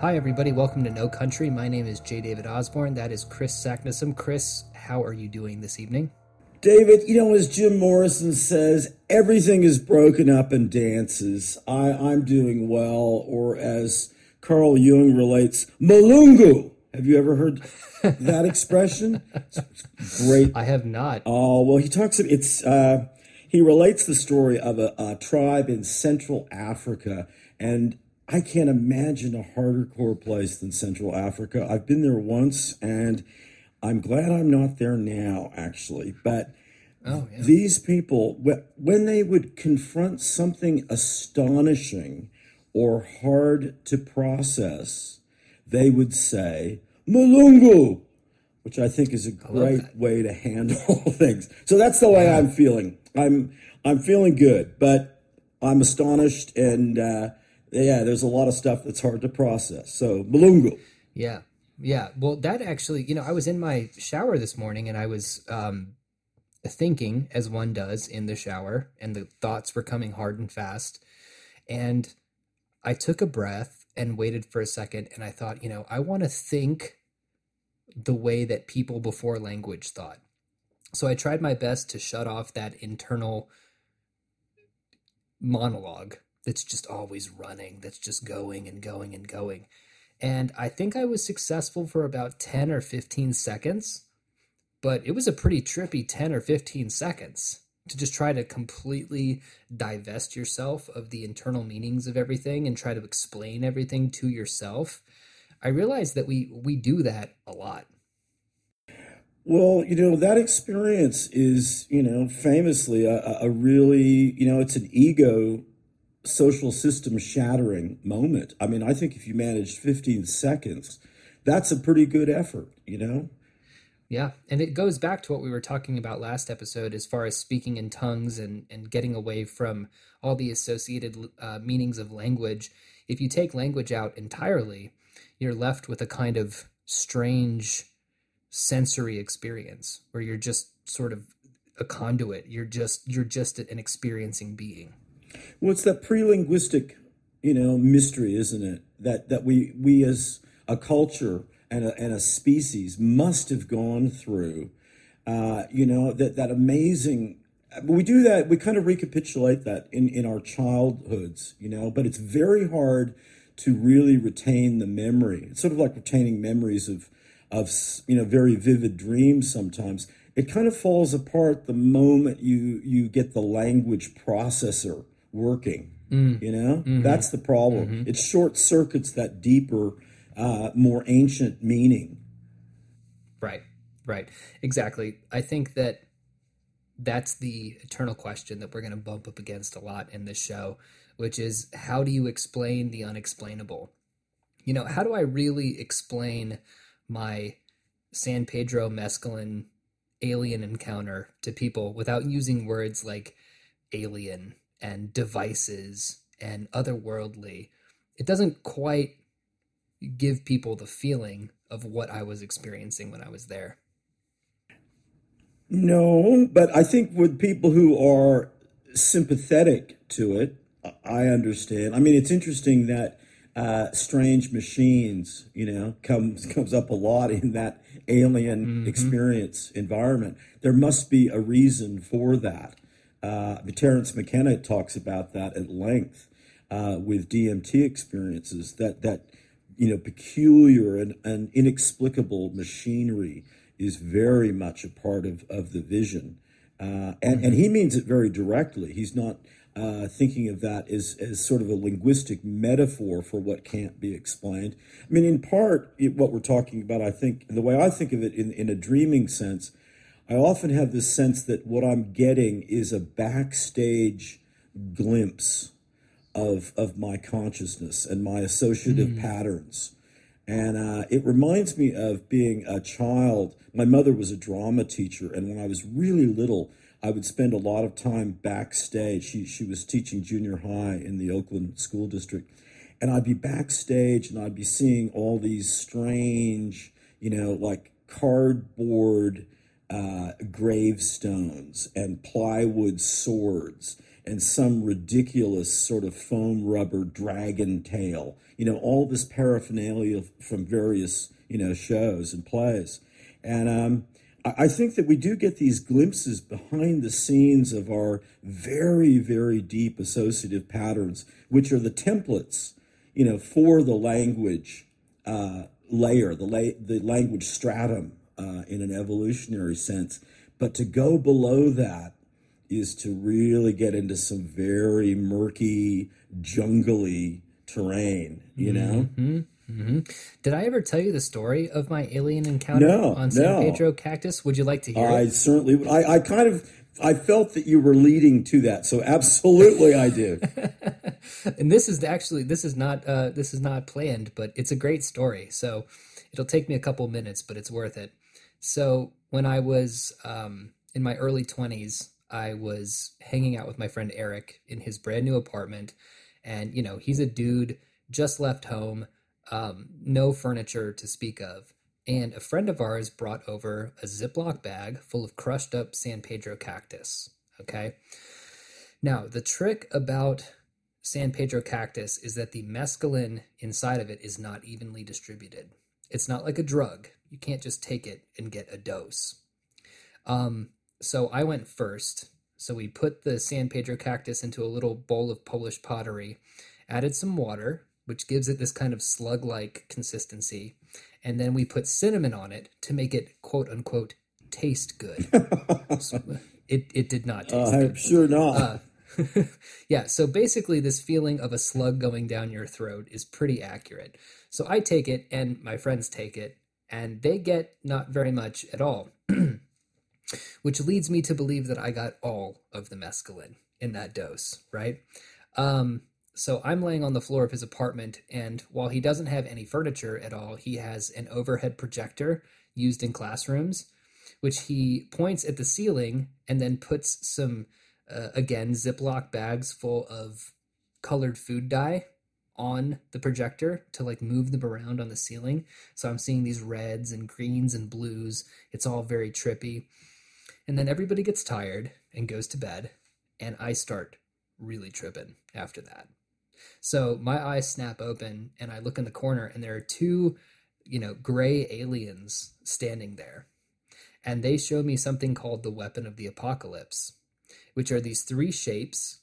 Hi, everybody. Welcome to No Country. My name is J. David Osborne. That is Kris Saknussemm. Chris, how are you doing this evening? David, you know, as Jim Morrison says, everything is broken up in dances. I, I'm doing well, or as Carl Jung relates, Mulungu. Have you ever heard that expression? It's great. I have not. Oh well, he talks. It's uh, he relates the story of a, a tribe in Central Africa, and I can't imagine a harder core place than Central Africa. I've been there once, and I'm glad I'm not there now, actually. But oh, yeah. these people, when they would confront something astonishing or hard to process, they would say, Mulungu, which I think is a great way to handle things. So that's the way yeah. I'm feeling. I'm I'm feeling good, but I'm astonished and uh, yeah, there's a lot of stuff that's hard to process. So Mulungu. Yeah. Yeah. Well, that actually, you know, I was in my shower this morning and I was um, thinking, as one does in the shower, and the thoughts were coming hard and fast. And I took a breath and waited for a second and I thought, you know, I want to think the way that people before language thought. So I tried my best to shut off that internal monologue that's just always running, that's just going and going and going. And I think I was successful for about 10 or 15 seconds, but it was a pretty trippy 10 or 15 seconds to just try to completely divest yourself of the internal meanings of everything and try to explain everything to yourself. I realized that we we do that a lot. Well, you know, that experience is, you know, famously a, a really, you know, it's an ego social system shattering moment. I mean, I think if you manage 15 seconds, that's a pretty good effort, you know? Yeah. And it goes back to what we were talking about last episode as far as speaking in tongues and, and getting away from all the associated uh, meanings of language. If you take language out entirely, you're left with a kind of strange sensory experience where you're just sort of a conduit. You're just you're just an experiencing being. Well, it's that pre-linguistic, you know, mystery, isn't it? That that we we as a culture and a, and a species must have gone through. Uh, you know that that amazing. We do that. We kind of recapitulate that in in our childhoods, you know. But it's very hard to really retain the memory. It's sort of like retaining memories of of you know very vivid dreams. Sometimes it kind of falls apart the moment you you get the language processor working. Mm. You know, mm-hmm. that's the problem. Mm-hmm. It short circuits that deeper, uh, more ancient meaning. Right, right, exactly. I think that that's the eternal question that we're going to bump up against a lot in this show, which is how do you explain the unexplainable? You know, how do I really explain my San Pedro mescaline alien encounter to people without using words like alien and devices and otherworldly, it doesn't quite give people the feeling of what I was experiencing when I was there. No, but I think with people who are sympathetic to it, I understand. I mean, it's interesting that uh, strange machines, you know, comes comes up a lot in that alien mm-hmm. experience environment. There must be a reason for that. Uh, Terence McKenna talks about that at length uh, with DMT experiences. That that you know peculiar and, and inexplicable machinery is very much a part of of the vision, uh, and mm-hmm. and he means it very directly. He's not. Uh, thinking of that as, as sort of a linguistic metaphor for what can't be explained. I mean, in part, it, what we're talking about, I think, the way I think of it in, in a dreaming sense, I often have this sense that what I'm getting is a backstage glimpse of of my consciousness and my associative mm. patterns. And uh, it reminds me of being a child. My mother was a drama teacher, and when I was really little, I would spend a lot of time backstage. She she was teaching junior high in the Oakland school district, and I'd be backstage, and I'd be seeing all these strange, you know, like cardboard uh, gravestones and plywood swords and some ridiculous sort of foam rubber dragon tail. You know, all this paraphernalia from various, you know, shows and plays. And um, I think that we do get these glimpses behind the scenes of our very, very deep associative patterns, which are the templates, you know, for the language uh, layer, the, la- the language stratum uh, in an evolutionary sense. But to go below that is to really get into some very murky, jungly terrain, you know? Mm-hmm. Mm-hmm. Did I ever tell you the story of my alien encounter no, on San no. Pedro Cactus? Would you like to hear it? I it? certainly would. I, I kind of I felt that you were leading to that, so absolutely I do. and this is actually this is not uh, this is not planned, but it's a great story. So it'll take me a couple minutes, but it's worth it. So when I was um, in my early twenties, I was hanging out with my friend Eric in his brand new apartment, and you know he's a dude just left home um, no furniture to speak of. And a friend of ours brought over a Ziploc bag full of crushed up San Pedro cactus. Okay. Now, the trick about San Pedro cactus is that the mescaline inside of it is not evenly distributed. It's not like a drug. You can't just take it and get a dose. Um, so I went first. So we put the San Pedro cactus into a little bowl of Polish pottery, added some water, which gives it this kind of slug like consistency. And then we put cinnamon on it to make it quote unquote taste good. so it, it did not taste uh, I'm sure not. Uh, yeah, so basically, this feeling of a slug going down your throat is pretty accurate. So I take it, and my friends take it, and they get not very much at all, which leads me to believe that I got all of the mescaline in that dose, right? Um, so I'm laying on the floor of his apartment, and while he doesn't have any furniture at all, he has an overhead projector used in classrooms, which he points at the ceiling and then puts some, uh, again, Ziploc bags full of colored food dye on the projector to like move them around on the ceiling. So I'm seeing these reds and greens and blues. It's all very trippy. And then everybody gets tired and goes to bed, and I start really tripping after that. So my eyes snap open and I look in the corner and there are two, you know, gray aliens standing there. And they show me something called the weapon of the apocalypse, which are these three shapes.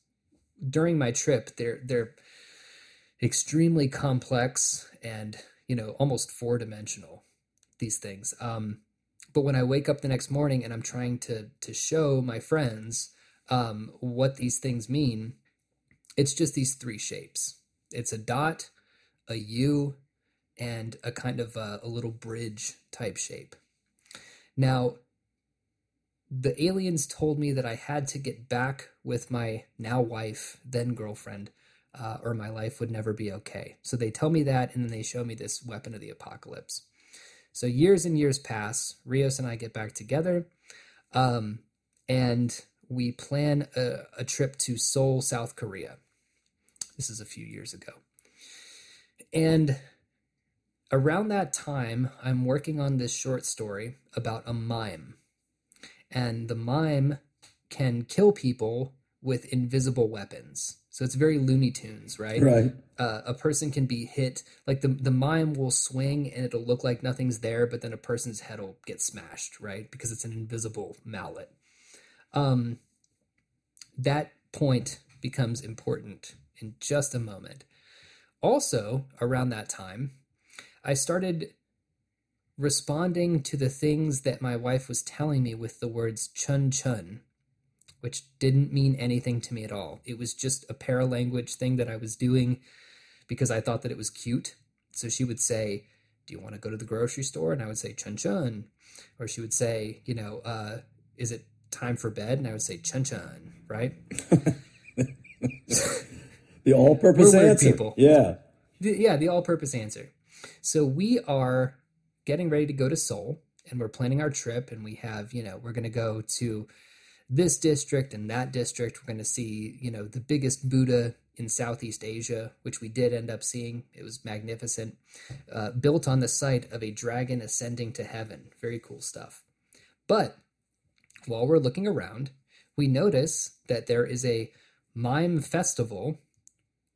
During my trip, they're they're extremely complex and, you know, almost four-dimensional these things. Um but when I wake up the next morning and I'm trying to to show my friends um, what these things mean, it's just these three shapes. It's a dot, a U, and a kind of a, a little bridge type shape. Now, the aliens told me that I had to get back with my now wife, then girlfriend, uh, or my life would never be okay. So they tell me that, and then they show me this weapon of the apocalypse. So years and years pass. Rios and I get back together, um, and we plan a, a trip to Seoul, South Korea. This is a few years ago. And around that time, I'm working on this short story about a mime. And the mime can kill people with invisible weapons. So it's very Looney Tunes, right? Right. Uh, a person can be hit, like the, the mime will swing and it'll look like nothing's there, but then a person's head will get smashed, right? Because it's an invisible mallet. Um, that point becomes important in just a moment. Also, around that time, I started responding to the things that my wife was telling me with the words chun chun, which didn't mean anything to me at all. It was just a paralanguage thing that I was doing because I thought that it was cute. So she would say, Do you want to go to the grocery store? And I would say chun chun. Or she would say, You know, uh, is it time for bed? And I would say chun chun, right? The all-purpose answer. People. Yeah. The, yeah, the all-purpose answer. So we are getting ready to go to Seoul and we're planning our trip and we have, you know, we're going to go to this district and that district. We're going to see, you know, the biggest Buddha in Southeast Asia, which we did end up seeing. It was magnificent. Uh, built on the site of a dragon ascending to heaven. Very cool stuff. But while we're looking around, we notice that there is a mime festival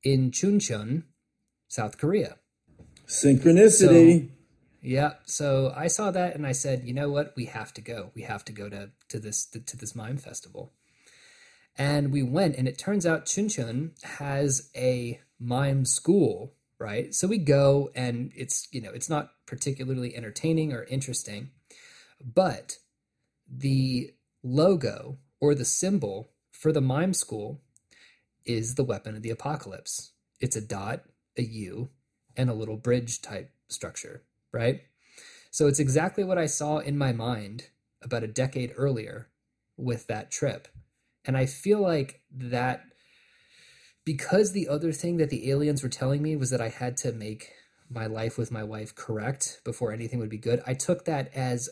in Chuncheon, South Korea. Synchronicity. So, yeah, so I saw that and I said, you know what, we have to go. We have to go to to this to, to this mime festival. And we went, and it turns out Chuncheon has a mime school, right? So we go, and it's you know it's not particularly entertaining or interesting, but the logo or the symbol for the mime school is the weapon of the apocalypse. It's a dot, a U, and a little bridge type structure, right? So it's exactly what I saw in my mind about a decade earlier with that trip. And I feel like that because the other thing that the aliens were telling me was that I had to make my life with my wife correct before anything would be good. I took that as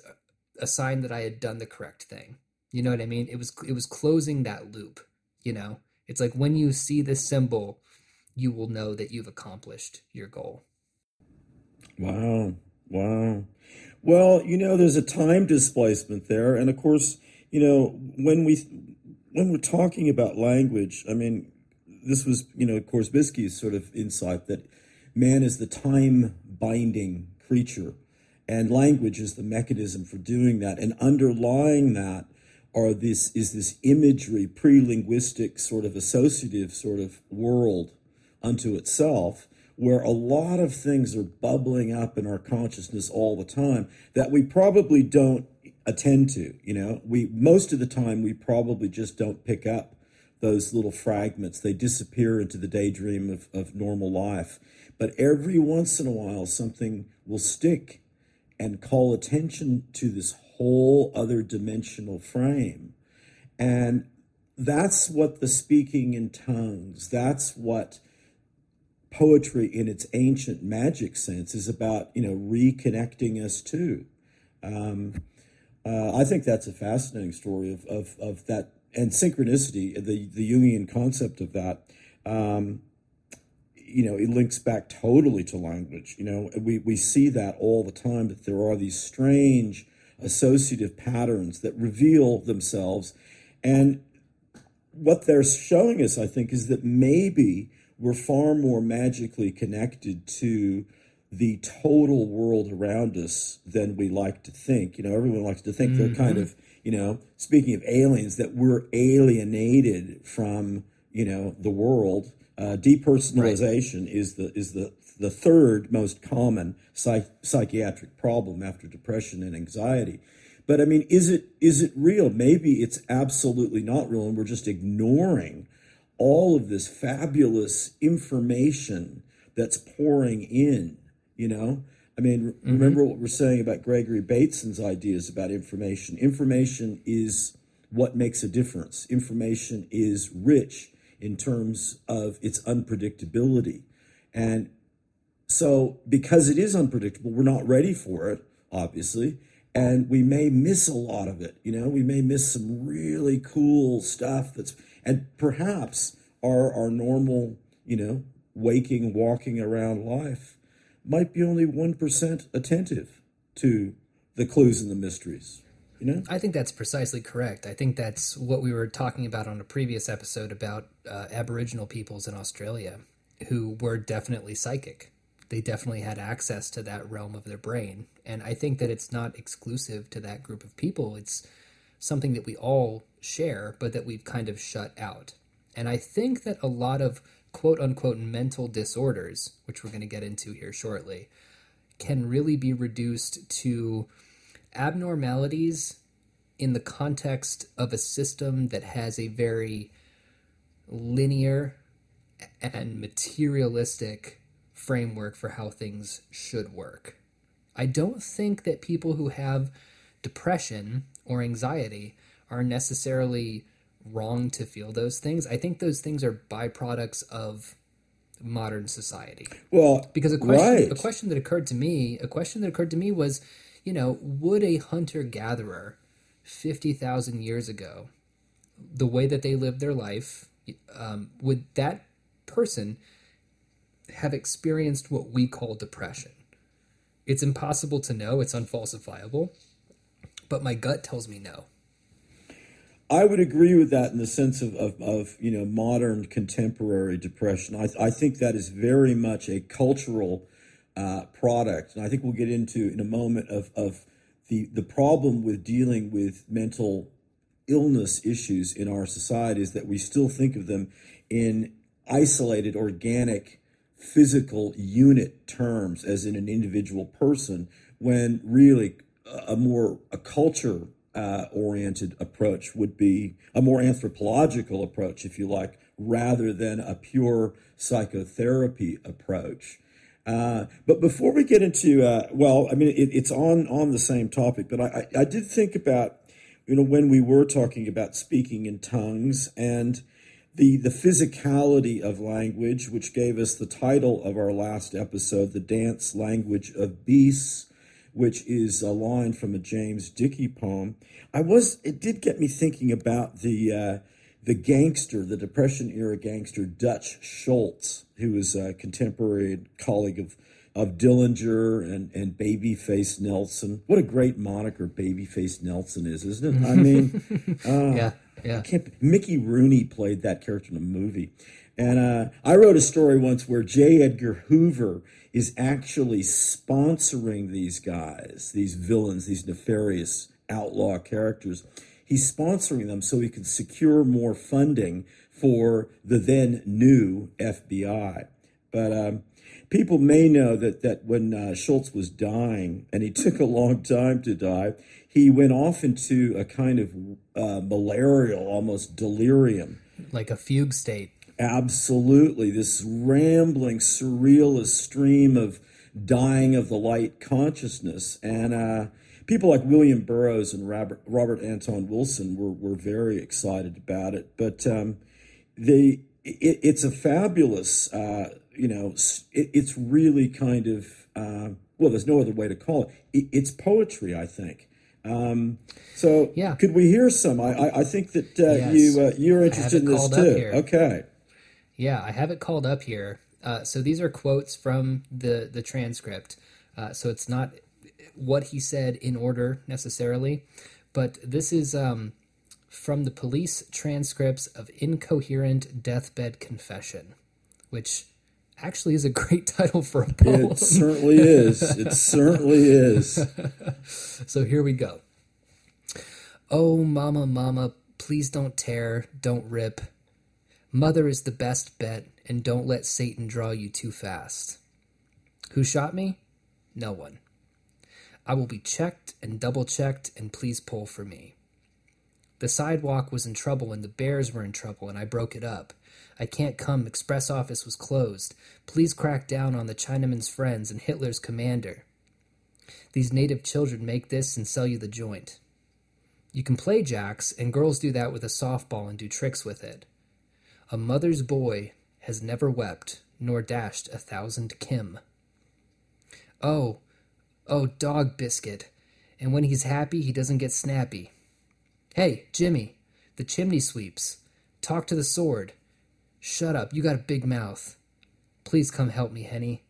a sign that I had done the correct thing. You know what I mean? It was it was closing that loop, you know? It's like when you see this symbol, you will know that you've accomplished your goal. Wow. Wow. Well, you know, there's a time displacement there. And of course, you know, when we when we're talking about language, I mean, this was, you know, Korzybski's sort of insight that man is the time binding creature and language is the mechanism for doing that. And underlying that are this is this imagery, pre-linguistic sort of associative sort of world unto itself where a lot of things are bubbling up in our consciousness all the time that we probably don't attend to you know? We most of the time we probably just don't pick up those little fragments. They disappear into the daydream of, of normal life. But every once in a while something will stick and call attention to this whole other dimensional frame. And that's what the speaking in tongues that's what poetry in its ancient magic sense is about you know reconnecting us to. Um, uh, i think that's a fascinating story of, of, of that and synchronicity the, the jungian concept of that. Um, you know it links back totally to language. You know we, we see that all the time that there are these strange associative patterns that reveal themselves. And what they're showing us i think is that maybe we're far more magically connected to the total world around us than we like to think. You know, everyone likes to think mm-hmm. they're kind of, you know, speaking of aliens, that we're alienated from, you know, the world. Uh, depersonalization right. is the is the the third most common psych- psychiatric problem after depression and anxiety. But I mean, is it is it real? Maybe it's absolutely not real, and we're just ignoring all of this fabulous information that's pouring in, you know? I mean, mm-hmm. remember what we're saying about Gregory Bateson's ideas about information. Information is what makes a difference. Information is rich in terms of its unpredictability. And so, because it is unpredictable, we're not ready for it, obviously. And we may miss a lot of it. You know, we may miss some really cool stuff that's and perhaps our our normal, you know, waking, walking around life might be only one percent attentive to the clues and the mysteries. You know? I think that's precisely correct. I think that's what we were talking about on a previous episode about uh, Aboriginal peoples in Australia who were definitely psychic. They definitely had access to that realm of their brain. And I think that it's not exclusive to that group of people. It's something that we all share, but that we've kind of shut out. And I think that a lot of quote unquote mental disorders, which we're going to get into here shortly, can really be reduced to abnormalities in the context of a system that has a very linear and materialistic framework for how things should work. I don't think that people who have depression or anxiety are necessarily wrong to feel those things. I think those things are byproducts of modern society. Well, because a question right. a question that occurred to me, a question that occurred to me was, you know, would a hunter gatherer 50,000 years ago, the way that they lived their life, um, would that person have experienced what we call depression? It's impossible to know, it's unfalsifiable, but my gut tells me no. I would agree with that in the sense of, of, of you know modern contemporary depression. I, I think that is very much a cultural uh, product, and I think we'll get into in a moment of, of the the problem with dealing with mental illness issues in our society is that we still think of them in isolated, organic, physical unit terms, as in an individual person, when really a more a culture uh, oriented approach would be a more anthropological approach, if you like, rather than a pure psychotherapy approach. Uh, but before we get into, uh, well, I mean, it, it's on on the same topic, but I, I, I did think about, you know, when we were talking about speaking in tongues and the the physicality of language, which gave us the title of our last episode, the dance language of beasts which is a line from a James Dickey poem. I was it did get me thinking about the uh, the gangster, the Depression era gangster Dutch Schultz, who was a contemporary colleague of of Dillinger and and Babyface Nelson. What a great moniker Babyface Nelson is, isn't it? I mean, uh, yeah, yeah. Mickey Rooney played that character in a movie. And uh, I wrote a story once where J. Edgar Hoover is actually sponsoring these guys, these villains, these nefarious outlaw characters. He's sponsoring them so he can secure more funding for the then new FBI. But um, people may know that that when uh, Schultz was dying, and he took a long time to die, he went off into a kind of uh, malarial, almost delirium, like a fugue state. Absolutely. This rambling, surrealist stream of dying of the light consciousness. And uh, people like William Burroughs and Robert, Robert Anton Wilson were, were very excited about it. But um, they, it, it's a fabulous, uh, you know, it, it's really kind of, uh, well, there's no other way to call it. it it's poetry, I think. Um, so yeah. could we hear some? I, I, I think that uh, yes. you uh, you're interested in this too. Okay. Yeah, I have it called up here. Uh, so these are quotes from the the transcript. Uh, so it's not what he said in order necessarily, but this is um, from the police transcripts of incoherent deathbed confession, which actually is a great title for a poem. It certainly is. It certainly is. so here we go. Oh, mama, mama, please don't tear, don't rip. Mother is the best bet, and don't let Satan draw you too fast. Who shot me? No one. I will be checked and double checked, and please pull for me. The sidewalk was in trouble, and the bears were in trouble, and I broke it up. I can't come, express office was closed. Please crack down on the Chinaman's friends and Hitler's commander. These native children make this and sell you the joint. You can play jacks, and girls do that with a softball and do tricks with it. A mother's boy has never wept, nor dashed a thousand Kim. Oh, oh, dog biscuit. And when he's happy, he doesn't get snappy. Hey, Jimmy, the chimney sweeps. Talk to the sword. Shut up, you got a big mouth. Please come help me, Henny.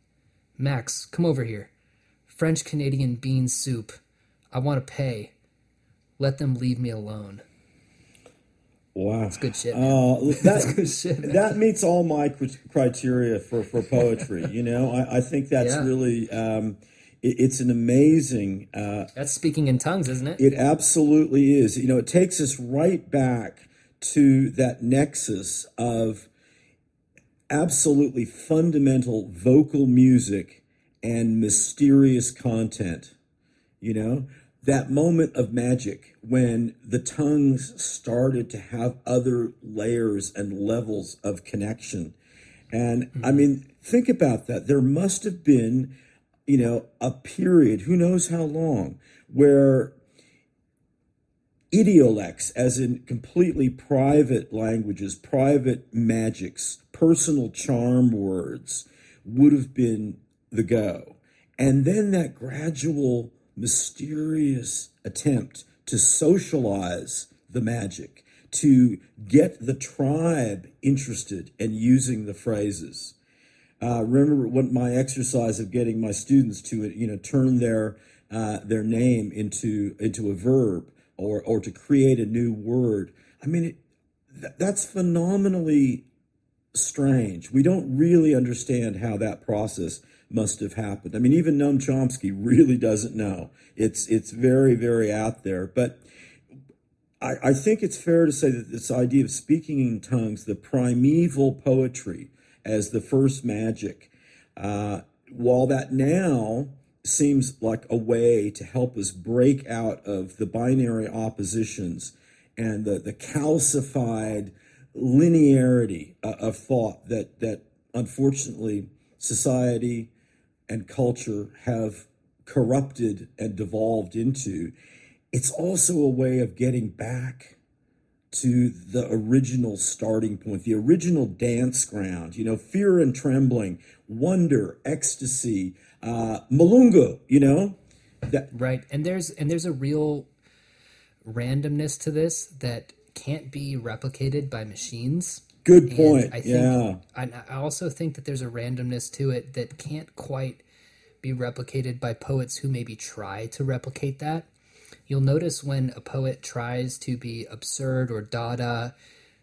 Max, come over here. French Canadian bean soup. I want to pay. Let them leave me alone. Wow, that's good shit. Uh, that, good shit. That meets all my criteria for, for poetry. you know, I, I think that's yeah. really um, it, it's an amazing. Uh, that's speaking in tongues, isn't it? It absolutely is. You know, it takes us right back to that nexus of absolutely fundamental vocal music and mysterious content. You know, that moment of magic when the tongues started to have other layers and levels of connection. And mm-hmm. I mean, think about that. There must have been, you know, a period, who knows how long, where idiolects, as in completely private languages, private magics, personal charm words, would have been the go. And then that gradual mysterious attempt to socialize the magic, to get the tribe interested in using the phrases. Uh, remember what my exercise of getting my students to you know turn their uh, their name into into a verb or or to create a new word. I mean, it, th- that's phenomenally strange. We don't really understand how that process must have happened. I mean, even Noam Chomsky really doesn't know. It's it's very very out there. But I, I think it's fair to say that this idea of speaking in tongues, the primeval poetry as the first magic, uh, while that now seems like a way to help us break out of the binary oppositions and the, the calcified linearity uh, of thought that that unfortunately society and culture have corrupted and devolved into it's also a way of getting back to the original starting point the original dance ground you know fear and trembling wonder ecstasy uh mulungu you know that right and there's and there's a real randomness to this that can't be replicated by machines. Good point. I think, yeah. I, I also think that there's a randomness to it that can't quite be replicated by poets who maybe try to replicate that. You'll notice when a poet tries to be absurd or dada,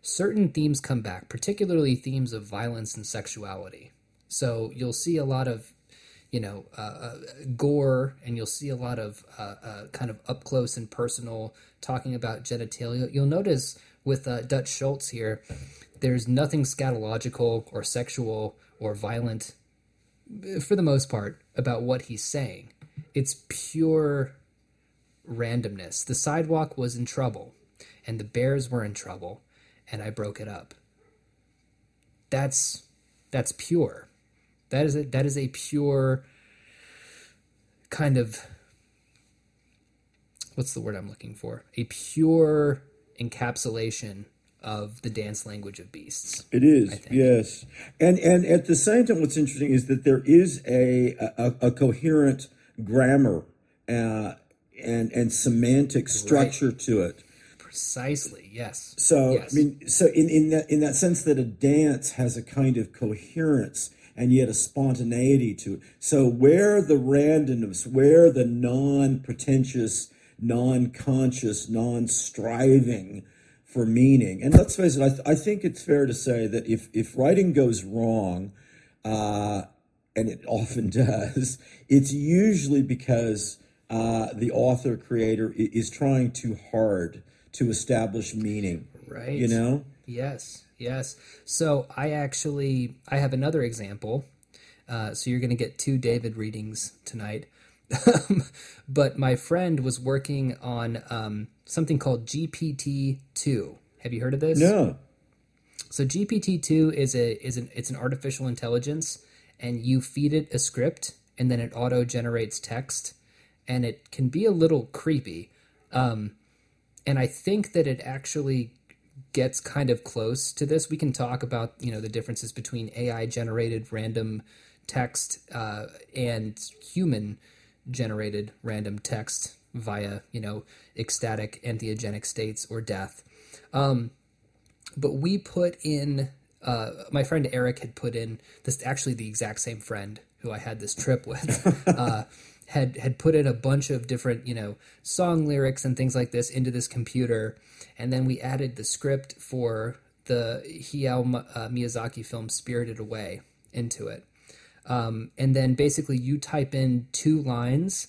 certain themes come back, particularly themes of violence and sexuality. So you'll see a lot of you know uh, uh, gore and you'll see a lot of uh, uh kind of up close and personal talking about genitalia you'll notice with uh, dutch schultz here there's nothing scatological or sexual or violent for the most part about what he's saying. It's pure randomness. The sidewalk was in trouble and the bears were in trouble and i broke it up. That's that's pure. That is a, that is a pure kind of what's the word I'm looking for? A pure encapsulation of the dance language of beasts. It is, yes, and and at the same time, what's interesting is that there is a a, a coherent grammar uh, and and semantic structure right. to it. Precisely, yes. So yes. I mean, so in in that in that sense that a dance has a kind of coherence and yet a spontaneity to it. So where the randomness, where the non-pretentious, non-conscious, non-striving for meaning. And let's face it, I, th- I think it's fair to say that if if writing goes wrong, uh, and it often does, it's usually because uh, the author creator is trying too hard to establish meaning. Right. You know. Yes. Yes. So I actually I have another example. Uh, so you're going to get two David readings tonight. but my friend was working on um, something called GPT two. Have you heard of this? No. So GPT two is a is an it's an artificial intelligence, and you feed it a script, and then it auto generates text, and it can be a little creepy. Um, and I think that it actually gets kind of close to this. We can talk about you know the differences between AI generated random text uh, and human generated random text via you know ecstatic entheogenic states or death. Um, but we put in uh, my friend Eric had put in this actually the exact same friend who I had this trip with. uh, had had put in a bunch of different you know song lyrics and things like this into this computer and then we added the script for the Hayao uh, Miyazaki film Spirited Away into it. Um, and then basically you type in two lines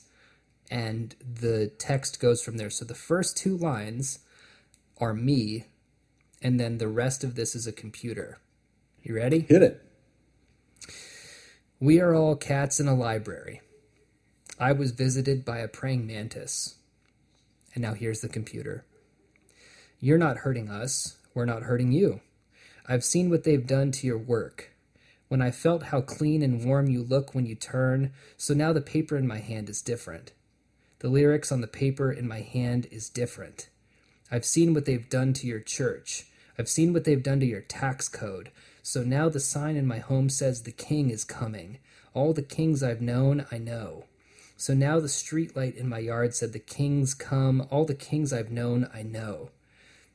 and the text goes from there. So the first two lines are me, and then the rest of this is a computer. You ready? Hit it. We are all cats in a library. I was visited by a praying mantis. And now here's the computer. You're not hurting us. We're not hurting you. I've seen what they've done to your work. When I felt how clean and warm you look when you turn, so now the paper in my hand is different. The lyrics on the paper in my hand is different. I've seen what they've done to your church. I've seen what they've done to your tax code. So now the sign in my home says the king is coming. All the kings I've known, I know. So now the street light in my yard said the kings come. All the kings I've known, I know.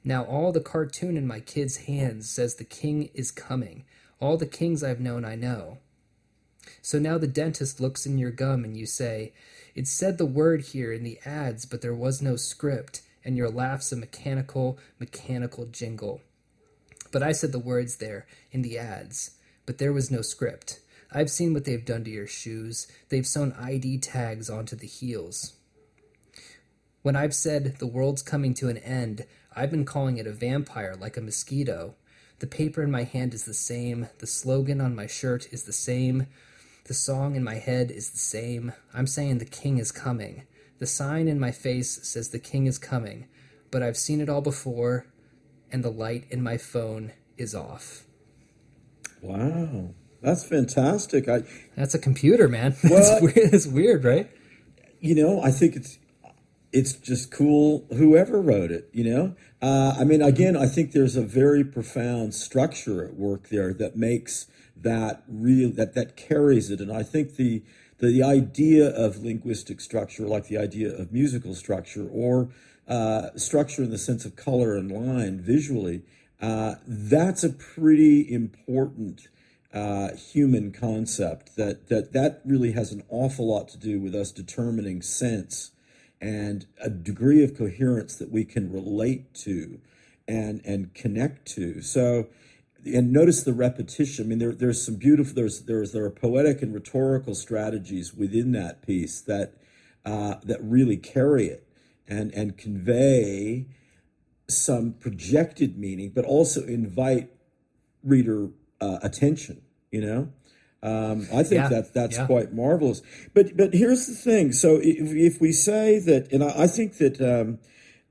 Now all the cartoon in my kid's hands says the king is coming. All the kings I've known I know. So now the dentist looks in your gum and you say, It said the word here in the ads, but there was no script. and your laugh's a mechanical, mechanical jingle. But I said the words there in the ads, but there was no script. I've seen what they've done to your shoes. They've sewn ID tags onto the heels. When I've said the world's coming to an end, I've been calling it a vampire like a mosquito. The paper in my hand is the same. The slogan on my shirt is the same. The song in my head is the same. I'm saying the king is coming. The sign in my face says the king is coming. But I've seen it all before, and the light in my phone is off. Wow. That's fantastic. I That's a computer, man. Well- weird. That's weird, right? you know, I think it's it's just cool. Whoever wrote it, you know. Uh, I mean, again, I think there's a very profound structure at work there that makes that real that that carries it. And I think the the idea of linguistic structure, like the idea of musical structure, or uh, structure in the sense of color and line visually, uh, that's a pretty important uh, human concept that, that that really has an awful lot to do with us determining sense and a degree of coherence that we can relate to and and connect to so and notice the repetition i mean there, there's some beautiful there's there's there are poetic and rhetorical strategies within that piece that uh, that really carry it and and convey some projected meaning but also invite reader uh, attention. You know, um, I think Yeah, that that's yeah. quite marvelous. But but here's the thing. So if, if we say that, and I, I think that um,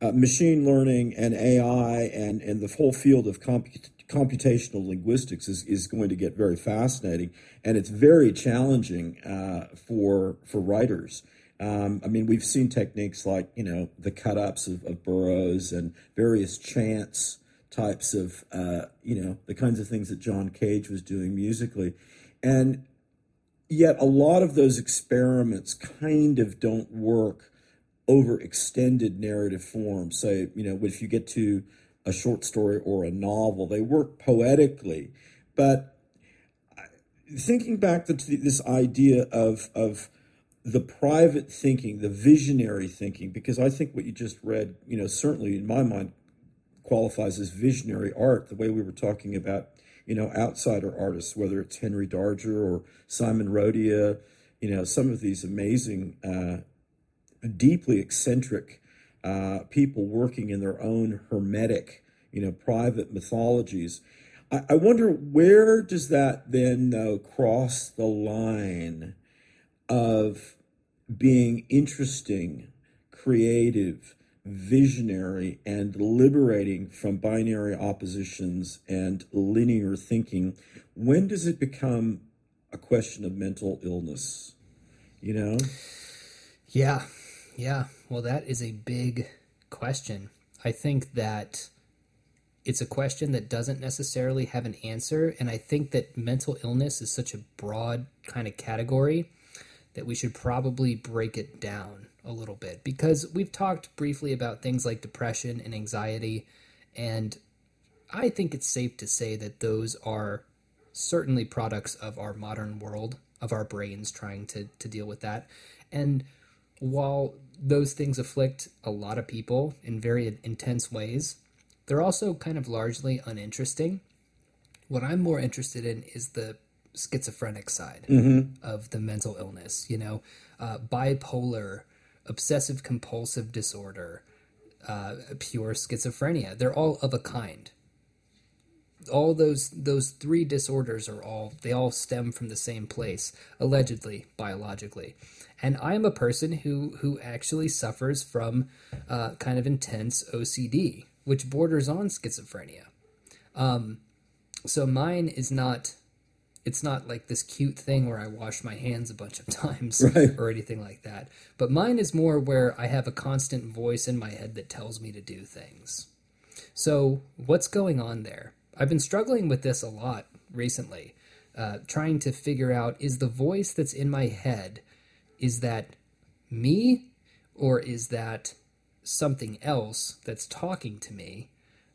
uh, machine learning and AI and and the whole field of comput- computational linguistics is, is going to get very fascinating, and it's very challenging uh, for for writers. Um, I mean, we've seen techniques like you know the cut ups of, of Burroughs and various chants types of uh, you know the kinds of things that John Cage was doing musically, and yet a lot of those experiments kind of don't work over extended narrative forms. So you know if you get to a short story or a novel, they work poetically, but thinking back to this idea of of the private thinking, the visionary thinking, because I think what you just read, you know, certainly in my mind qualifies as visionary art, the way we were talking about, you know, outsider artists, whether it's Henry Darger or Simon Rodia, you know, some of these amazing, uh, deeply eccentric uh, people working in their own hermetic, you know, private mythologies. I, I wonder where does that then though cross the line of being interesting, creative, visionary, and liberating from binary oppositions and linear thinking, when does it become a question of mental illness? You know? Yeah, yeah. Well, that is a big question. I think that it's a question that doesn't necessarily have an answer. And I think that mental illness is such a broad kind of category that we should probably break it down a little bit because we've talked briefly about things like depression and anxiety. And I think it's safe to say that those are certainly products of our modern world, of our brains trying to, to deal with that. And while those things afflict a lot of people in very intense ways, they're also kind of largely uninteresting. What I'm more interested in is the schizophrenic side of the mental illness, you know, uh, bipolar, obsessive compulsive disorder, uh, pure schizophrenia. They're all of a kind all those those three disorders are all they all stem from the same place allegedly biologically and i am a person who who actually suffers from uh, kind of intense ocd which borders on schizophrenia um, so mine is not it's not like this cute thing where i wash my hands a bunch of times Right. or anything like that but mine is more where i have a constant voice in my head that tells me to do things so, what's going on there? I've been struggling with this a lot recently, uh, trying to figure out is the voice that's in my head, is that me or is that something else that's talking to me?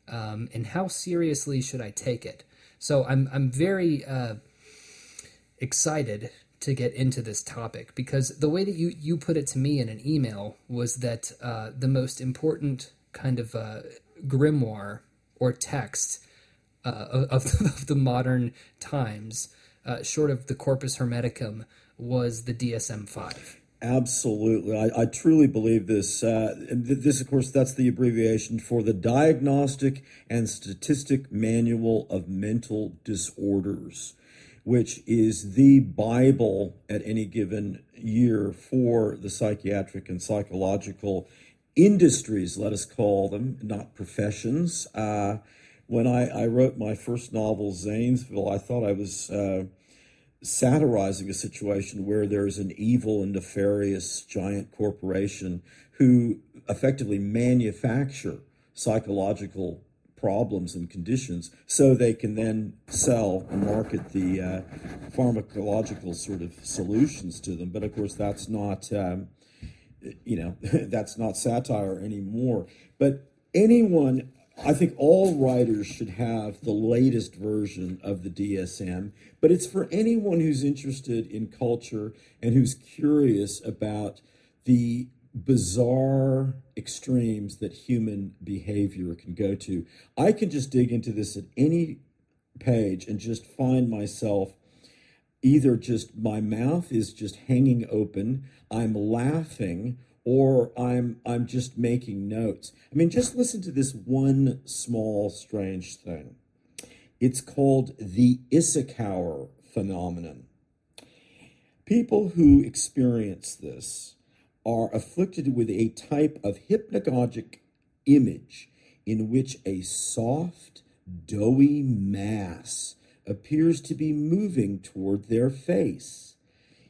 Um, and how seriously should I take it? So, I'm, I'm very uh, excited to get into this topic because the way that you, you put it to me in an email was that uh, the most important kind of uh, grimoire or text uh, of, of, the modern times, uh, short of the Corpus Hermeticum, was the DSM 5. Absolutely. I, I, truly believe this. Uh, this, of course, that's the abbreviation for the Diagnostic and Statistic Manual of Mental Disorders, which is the Bible at any given year for the psychiatric and psychological industries, let us call them, not professions. Uh, when I, I, wrote my first novel, Zanesville, I thought I was. Uh, satirizing a situation where there's an evil and nefarious giant corporation who effectively manufacture psychological problems and conditions so they can then sell and market the uh, pharmacological sort of solutions to them but of course that's not um, you know that's not satire anymore but anyone I think all writers should have the latest version of the DSM, but it's for anyone who's interested in culture and who's curious about the bizarre extremes that human behavior can go to. I can just dig into this at any page and just find myself either just my mouth is just hanging open, I'm laughing, or I'm I'm just making notes. I mean, just listen to this one small strange thing. It's called the Isakower phenomenon. People who experience this are afflicted with a type of hypnagogic image in which a soft, doughy mass appears to be moving toward their face.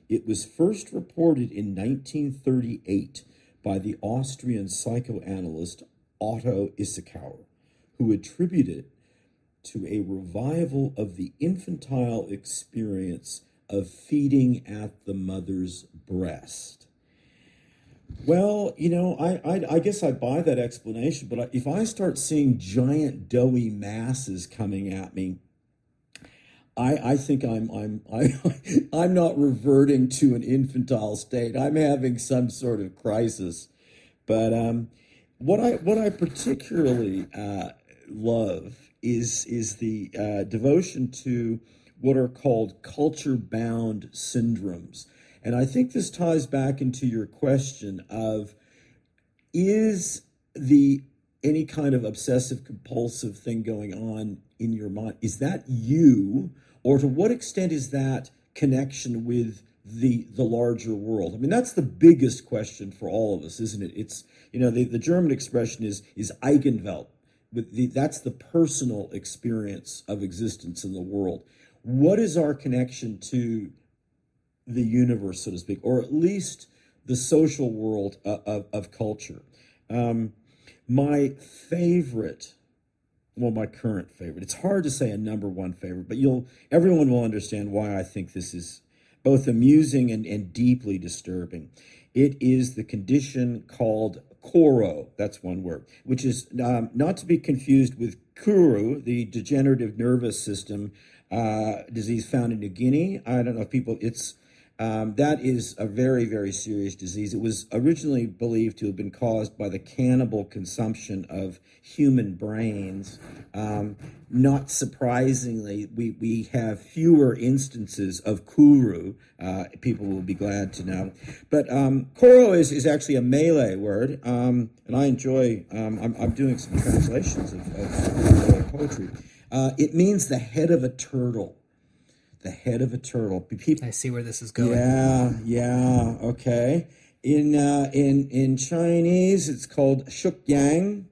It was first reported in 1938 by the Austrian psychoanalyst Otto Isakower, who attributed it to a revival of the infantile experience of feeding at the mother's breast. Well, you know, I, I, I guess I buy that explanation, but if I start seeing giant doughy masses coming at me I, I think I'm I'm I, I'm not reverting to an infantile state. I'm having some sort of crisis. But um, what I what I particularly uh, love is is the uh, devotion to what are called culture bound syndromes, and I think this ties back into your question of is the any kind of obsessive compulsive thing going on in your mind is that you or to what extent is that connection with the the larger world? I mean that's the biggest question for all of us isn't it? It's you know the, the german expression is is eigenwelt. With the, that's the personal experience of existence in the world. What is our connection to the universe so to speak or at least the social world of, of, of culture? Um, my favorite well, my current favorite. It's hard to say a number one favorite, but you'll everyone will understand why I think this is both amusing and, and deeply disturbing. It is the condition called Koro, that's one word, which is um, not to be confused with Kuru, the degenerative nervous system uh, disease found in New Guinea. I don't know if people, it's um, that is a very, very serious disease. It was originally believed to have been caused by the cannibal consumption of human brains. Um, not surprisingly, we, we have fewer instances of kuru. Uh, people will be glad to know. But um, koro is, is actually a Malay word, um, and I enjoy, um, I'm, I'm, doing some translations of, of, poetry. Uh, it means the head of a turtle the head of a turtle. People, I see where this is going. Yeah, yeah, okay. In uh, in in Chinese, it's called shuk yang.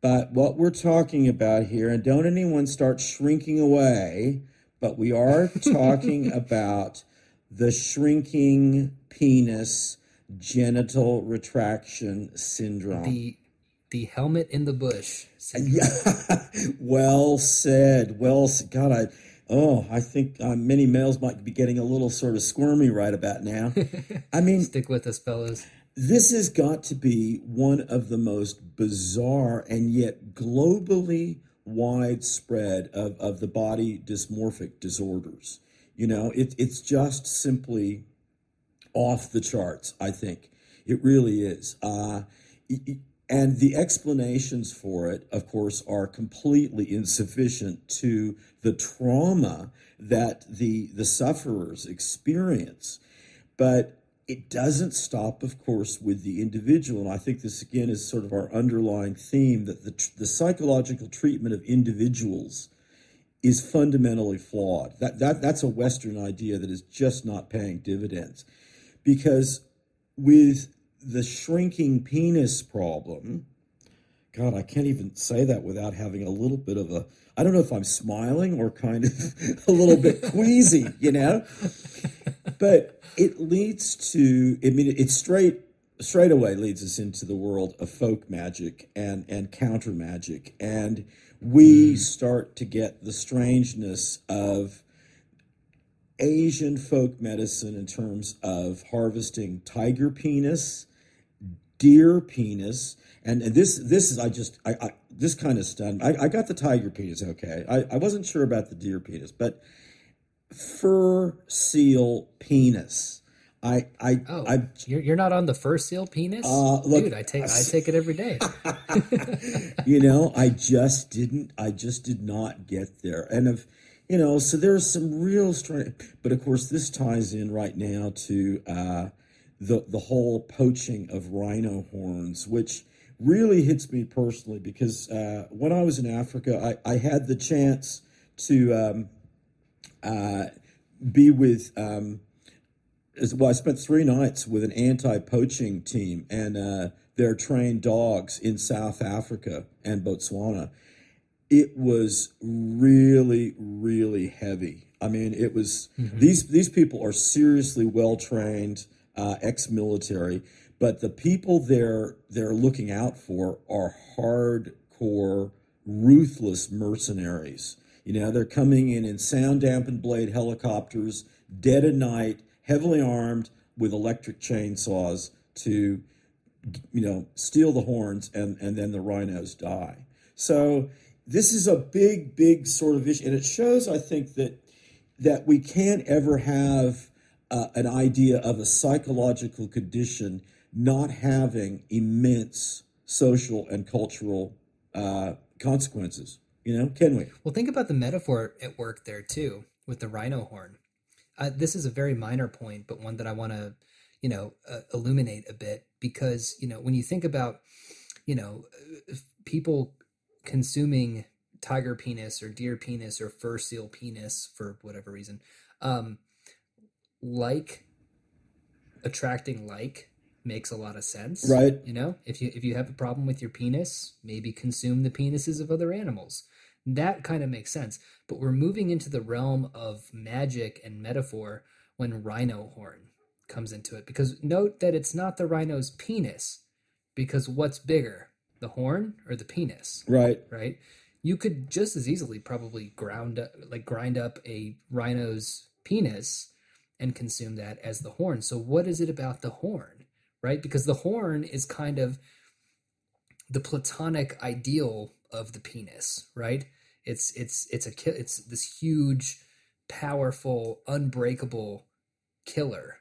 But what we're talking about here, and don't anyone start shrinking away, but we are talking about the shrinking penis genital retraction syndrome. The the helmet in the bush. Yeah, well said. Well, God, I Oh, I think uh, many males might be getting a little sort of squirmy right about now. I mean, stick with us, fellas. This has got to be one of the most bizarre and yet globally widespread of, of the body dysmorphic disorders. You know, it, it's just simply off the charts, I think. It really is. Uh, and the explanations for it, of course, are completely insufficient to the trauma that the the sufferers experience. But it doesn't stop, of course, with the individual. And I think this again is sort of our underlying theme that the, the psychological treatment of individuals is fundamentally flawed. That, that that's a Western idea that is just not paying dividends, because with the shrinking penis problem, God, I can't even say that without having a little bit of a. I don't know if I'm smiling or kind of a little bit queasy, you know. But it leads to. I mean, it straight straight away leads us into the world of folk magic and and counter magic, and we mm. start to get the strangeness of Asian folk medicine in terms of harvesting tiger penis, deer penis, and, and this this is I just I, I this kind of stunned. I, I got the tiger penis okay. I, I wasn't sure about the deer penis, but fur seal penis. I I oh, I you're, you're not on the fur seal penis, uh, look, dude. I take I take it every day. you know, I just didn't. I just did not get there, and if you know, so there's some real strength. But of course, this ties in right now to uh, the the whole poaching of rhino horns, which really hits me personally because uh, when I was in Africa, I, I had the chance to um, uh, be with. Um, well, I spent three nights with an anti-poaching team and uh, their trained dogs in South Africa and Botswana. It was really, really heavy. I mean, it was mm-hmm. these these people are seriously well trained, uh, ex-military, but the people they're they're looking out for are hardcore, ruthless mercenaries. You know, they're coming in in sound dampened blade helicopters, dead at night heavily armed with electric chainsaws to you know steal the horns and and then the rhinos die so this is a big big sort of issue and it shows i think that that we can't ever have uh, an idea of a psychological condition not having immense social and cultural uh, consequences you know can we? Well think about the metaphor at work there too with the rhino horn. Uh, this is a very minor point, but one that I want to, you know, uh, illuminate a bit because you know when you think about, you know, uh, people consuming tiger penis or deer penis or fur seal penis for whatever reason, um, like attracting like makes a lot of sense right you know if you if you have a problem with your penis maybe consume the penises of other animals that kind of makes sense. But we're moving into the realm of magic and metaphor when rhino horn comes into it. Because note that it's not the rhino's penis, because what's bigger, the horn or the penis? Right. Right. You could just as easily probably ground up, like grind up a rhino's penis and consume that as the horn. So what is it about the horn? Right? Because the horn is kind of the platonic ideal of the penis, right? It's it's it's a it's this huge, powerful, unbreakable killer,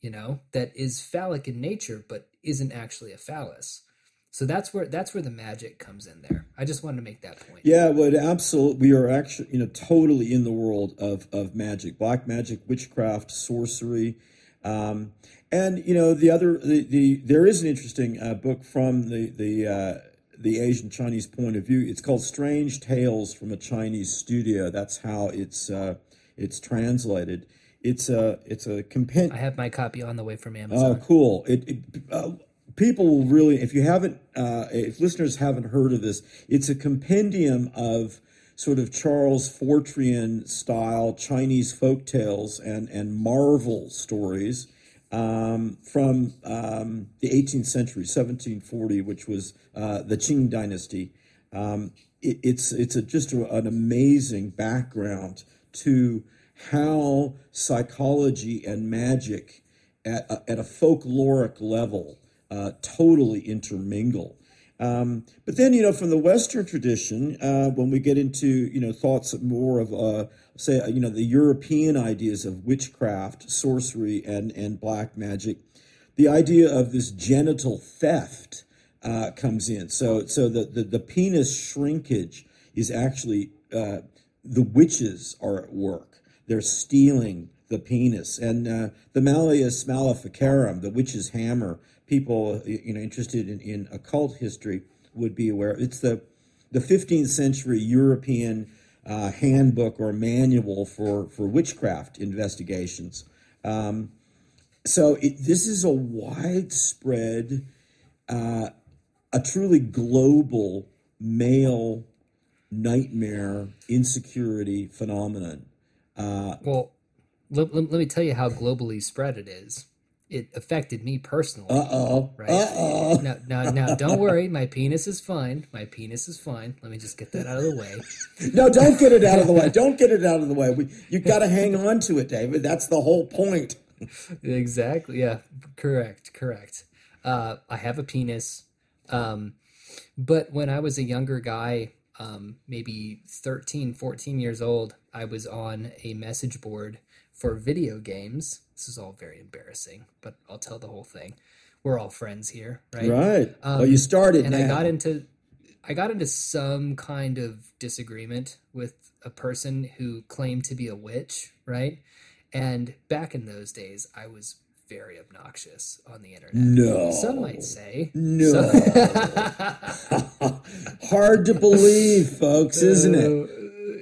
you know, that is phallic in nature but isn't actually a phallus. So that's where that's where the magic comes in there. I just wanted to make that point. Yeah, well, absolutely, we are actually you know totally in the world of of magic, black magic, witchcraft, sorcery, um, and you know the other the, the there is an interesting uh, book from the the uh, the Asian Chinese point of view. It's called Strange Tales from a Chinese Studio. That's how it's uh, it's translated. It's a it's a compendium. I have my copy on the way from Amazon. Oh, cool! It, it uh, people will really, if you haven't, uh, if listeners haven't heard of this, it's a compendium of sort of Charles Fortean style Chinese folk tales and and marvel stories um, from um, the 18th century, 1740, which was uh, the Qing dynasty. Um, it, it's it's a, just a, an amazing background to how psychology and magic at a, at a folkloric level uh, totally intermingle. Um, but then, you know, from the Western tradition, uh, when we get into, you know, thoughts more of, uh, say, you know, the European ideas of witchcraft, sorcery, and, and black magic, the idea of this genital theft uh, comes in. So so the, the the penis shrinkage is actually uh, the witches are at work. They're stealing the penis and uh, the Malleus Maleficarum, the witch's hammer. People you know interested in, in occult history would be aware. of It's the the 15th century European uh, handbook or manual for for witchcraft investigations. Um, so it, this is a widespread, uh, a truly global male nightmare insecurity phenomenon. Uh, well, let, let, let, me tell you how globally spread it is. It affected me personally. Uh oh. Right. Uh oh. Now, now, now, don't worry. My penis is fine. My penis is fine. Let me just get that out of the way. no, don't get it out of the way. Don't get it out of the way. We, you got to hang on to it, David. That's the whole point. exactly. Yeah. Correct. Correct. Uh, I have a penis. Um, but when I was a younger guy, um, maybe 13, 14 years old, I was on a message board for video games. This is all very embarrassing, but I'll tell the whole thing. We're all friends here, right? Right. Um, well, you started, and now. I got into, I got into some kind of disagreement with a person who claimed to be a witch, right? And back in those days, I was very obnoxious on the internet. No. Some might say. No. Hard to believe, folks, isn't it?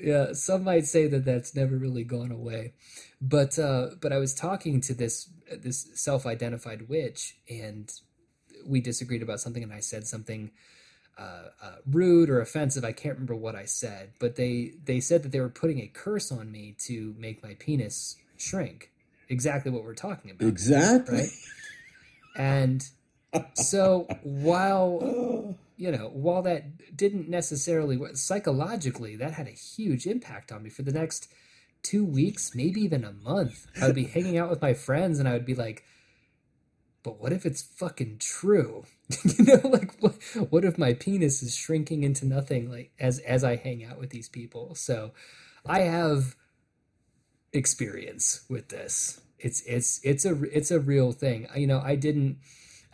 Yeah, some might say that that's never really gone away. But uh, but I was talking to this this self-identified witch, and we disagreed about something, and I said something uh, uh, rude or offensive. I can't remember what I said, but they they said that they were putting a curse on me to make my penis shrink. Exactly what we're talking about. Exactly. Right. And so while you know while that didn't necessarily psychologically that had a huge impact on me for the next two weeks maybe even a month. I would be hanging out with my friends and i would be like but what if it's fucking true? You know like what, what if my penis is shrinking into nothing like as as i hang out with these people? So i have experience with this. It's it's it's a it's a real thing. You know i didn't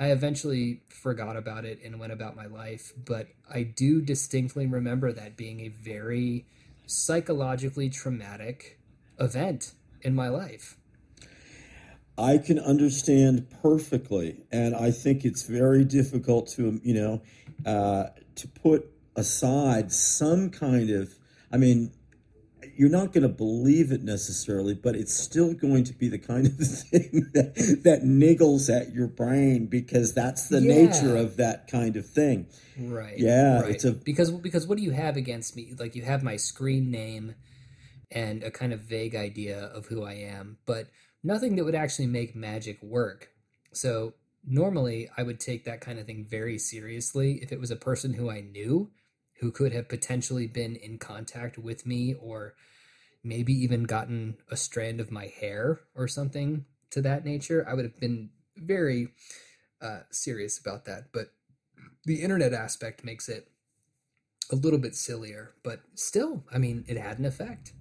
I eventually forgot about it and went about my life, but I do distinctly remember that being a very psychologically traumatic event in my life. I can understand perfectly, and I think it's very difficult to you know uh, to put aside some kind of. I mean, you're not going to believe it necessarily, but it's still going to be the kind of thing that, that niggles at your brain because that's the yeah. nature of that kind of thing. Right. Yeah. Right. It's a because because what do you have against me? Like you have my screen name and a kind of vague idea of who I am, but nothing that would actually make magic work. So normally I would take that kind of thing very seriously if it was a person who I knew who could have potentially been in contact with me or maybe even gotten a strand of my hair or something to that nature, I would have been very uh, serious about that. But the internet aspect makes it a little bit sillier, but still, I mean, it had an effect.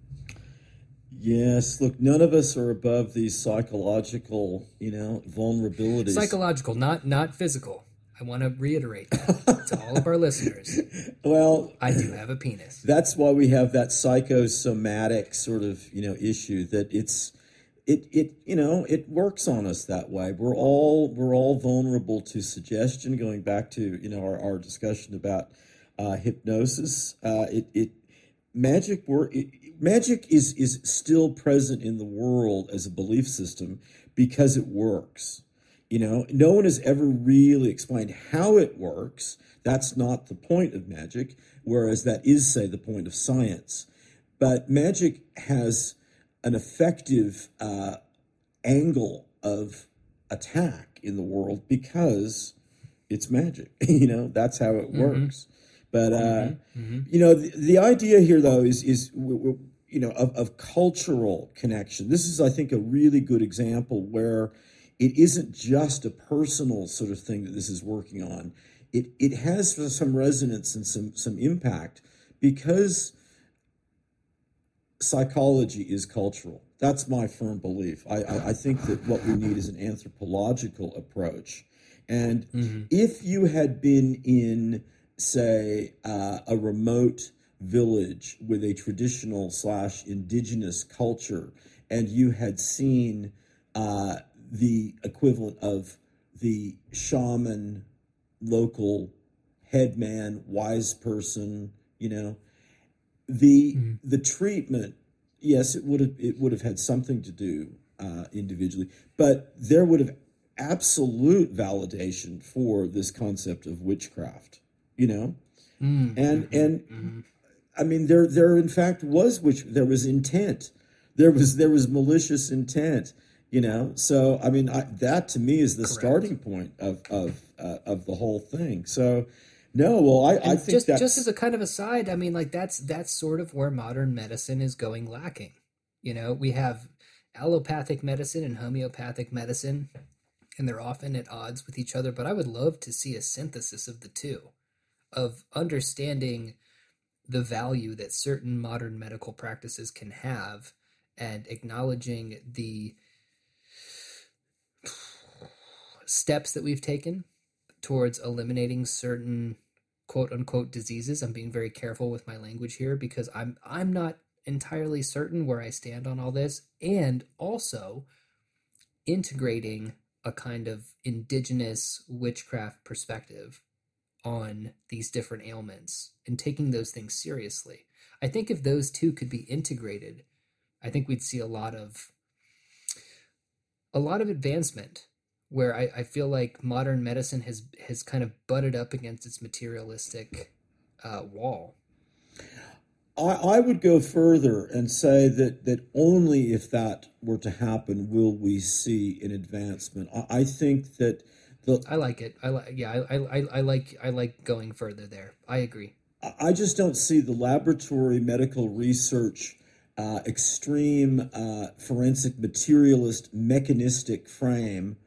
Yes, look, none of us are above these psychological, you know, vulnerabilities. Psychological, not not physical. I want to reiterate that to all of our listeners. Well, I do have a penis. That's why we have that psychosomatic sort of, you know, issue that it's it it you know, it works on us that way. We're all we're all vulnerable to suggestion going back to, you know, our, our discussion about uh, hypnosis. Uh, it it magic work magic is is still present in the world as a belief system because it works you know, no one has ever really explained how it works. That's not the point of magic, whereas that is, say, the point of science. But magic has an effective uh, angle of attack in the world because it's magic. you know, that's how it mm-hmm. works. But uh, mm-hmm. Mm-hmm. you know, the, the, idea here, though, is is you know of, of cultural connection. This is, I think, a really good example where it isn't just a personal sort of thing that this is working on. It it has some resonance and some some impact because psychology is cultural. That's my firm belief. I, I, I think that what we need is an anthropological approach. And mm-hmm. if you had been in, say, uh, a remote village with a traditional slash indigenous culture, and you had seen uh, the equivalent of the shaman, local headman, wise person, you know, the mm-hmm. the treatment, yes, it would have it would have had something to do uh, individually, but there would have absolute validation for this concept of witchcraft, you know, mm-hmm. and and mm-hmm. I mean there there in fact was which there was intent, there was there was malicious intent, you know. So I mean I, that to me is the Correct. starting point of of uh, of the whole thing. So no, well, I, I think just that's... just as a kind of aside, I mean, like that's that's sort of where modern medicine is going lacking. You know, we have allopathic medicine and homeopathic medicine, and they're often at odds with each other. But I would love to see a synthesis of the two, of understanding the value that certain modern medical practices can have, and acknowledging the steps that we've taken towards eliminating certain quote unquote diseases. I'm being very careful with my language here because I'm I'm not entirely certain where I stand on all this and also integrating a kind of indigenous witchcraft perspective on these different ailments and taking those things seriously. I think if those two could be integrated, I think we'd see a lot of a lot of advancement where I, I feel like modern medicine has has kind of butted up against its materialistic uh, wall. I, I would go further and say that that only if that were to happen will we see an advancement. I, I think that the I like it. I like yeah. I, I I like I like going further there. I agree. I just don't see the laboratory medical research, uh, extreme uh, forensic materialist mechanistic frame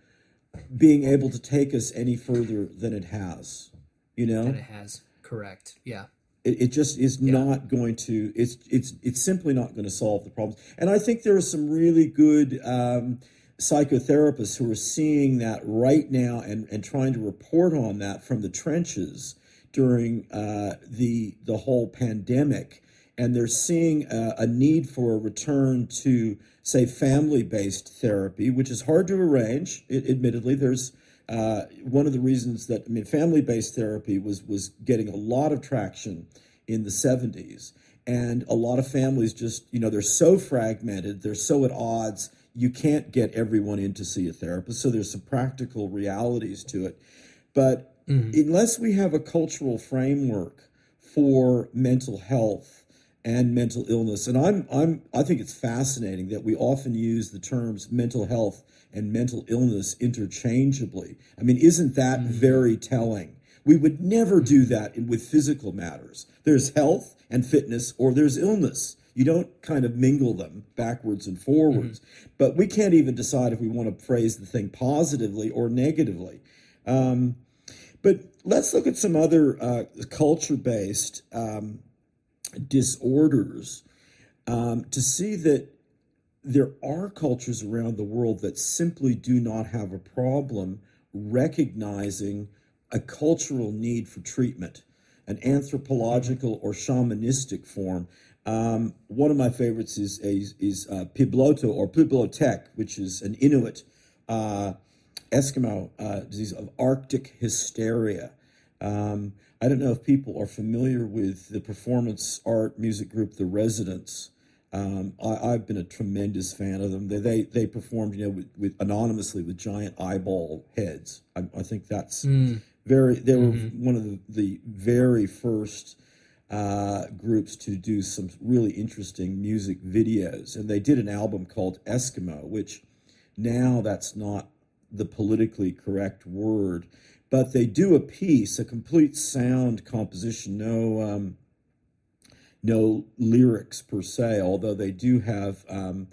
being able to take us any further than it has. You know, than it has. Correct. Yeah. It, it just is yeah. not going to. It's it's it's simply not going to solve the problems. And I think there are some really good um, psychotherapists who are seeing that right now and and trying to report on that from the trenches during uh, the the whole pandemic. And they're seeing a, a need for a return to say, family based therapy, which is hard to arrange. It, admittedly, there's uh, one of the reasons that I mean, family based therapy was was getting a lot of traction in the 70s, and a lot of families just you know they're so fragmented, they're so at odds. You can't get everyone in to see a therapist, so there's some practical realities to it. But mm-hmm. unless we have a cultural framework for mental health and mental illness. And I'm I'm I think it's fascinating that we often use the terms mental health and mental illness interchangeably. I mean, isn't that mm-hmm. very telling? We would never do that with physical matters. There's health and fitness or there's illness. You don't kind of mingle them backwards and forwards. Mm-hmm. But we can't even decide if we want to phrase the thing positively or negatively. Um, but let's look at some other uh, culture based um, disorders um, to see that there are cultures around the world that simply do not have a problem recognizing a cultural need for treatment, an anthropological or shamanistic form. Um, one of my favorites is is, is uh, Piblokto or Pibloktoq, which is an Inuit uh, Eskimo uh, disease of Arctic hysteria. Um, I don't know if people are familiar with the performance art music group The Residents. Um, I, have been a tremendous fan of them. They they, they performed, you know, with, with anonymously with giant eyeball heads. I, I think that's mm. very. They were mm-hmm. one of the, the very first uh, groups to do some really interesting music videos, and they did an album called Eskimo, which now that's not the politically correct word but they do a piece, a complete sound composition, no um, no lyrics per se, although they do have um,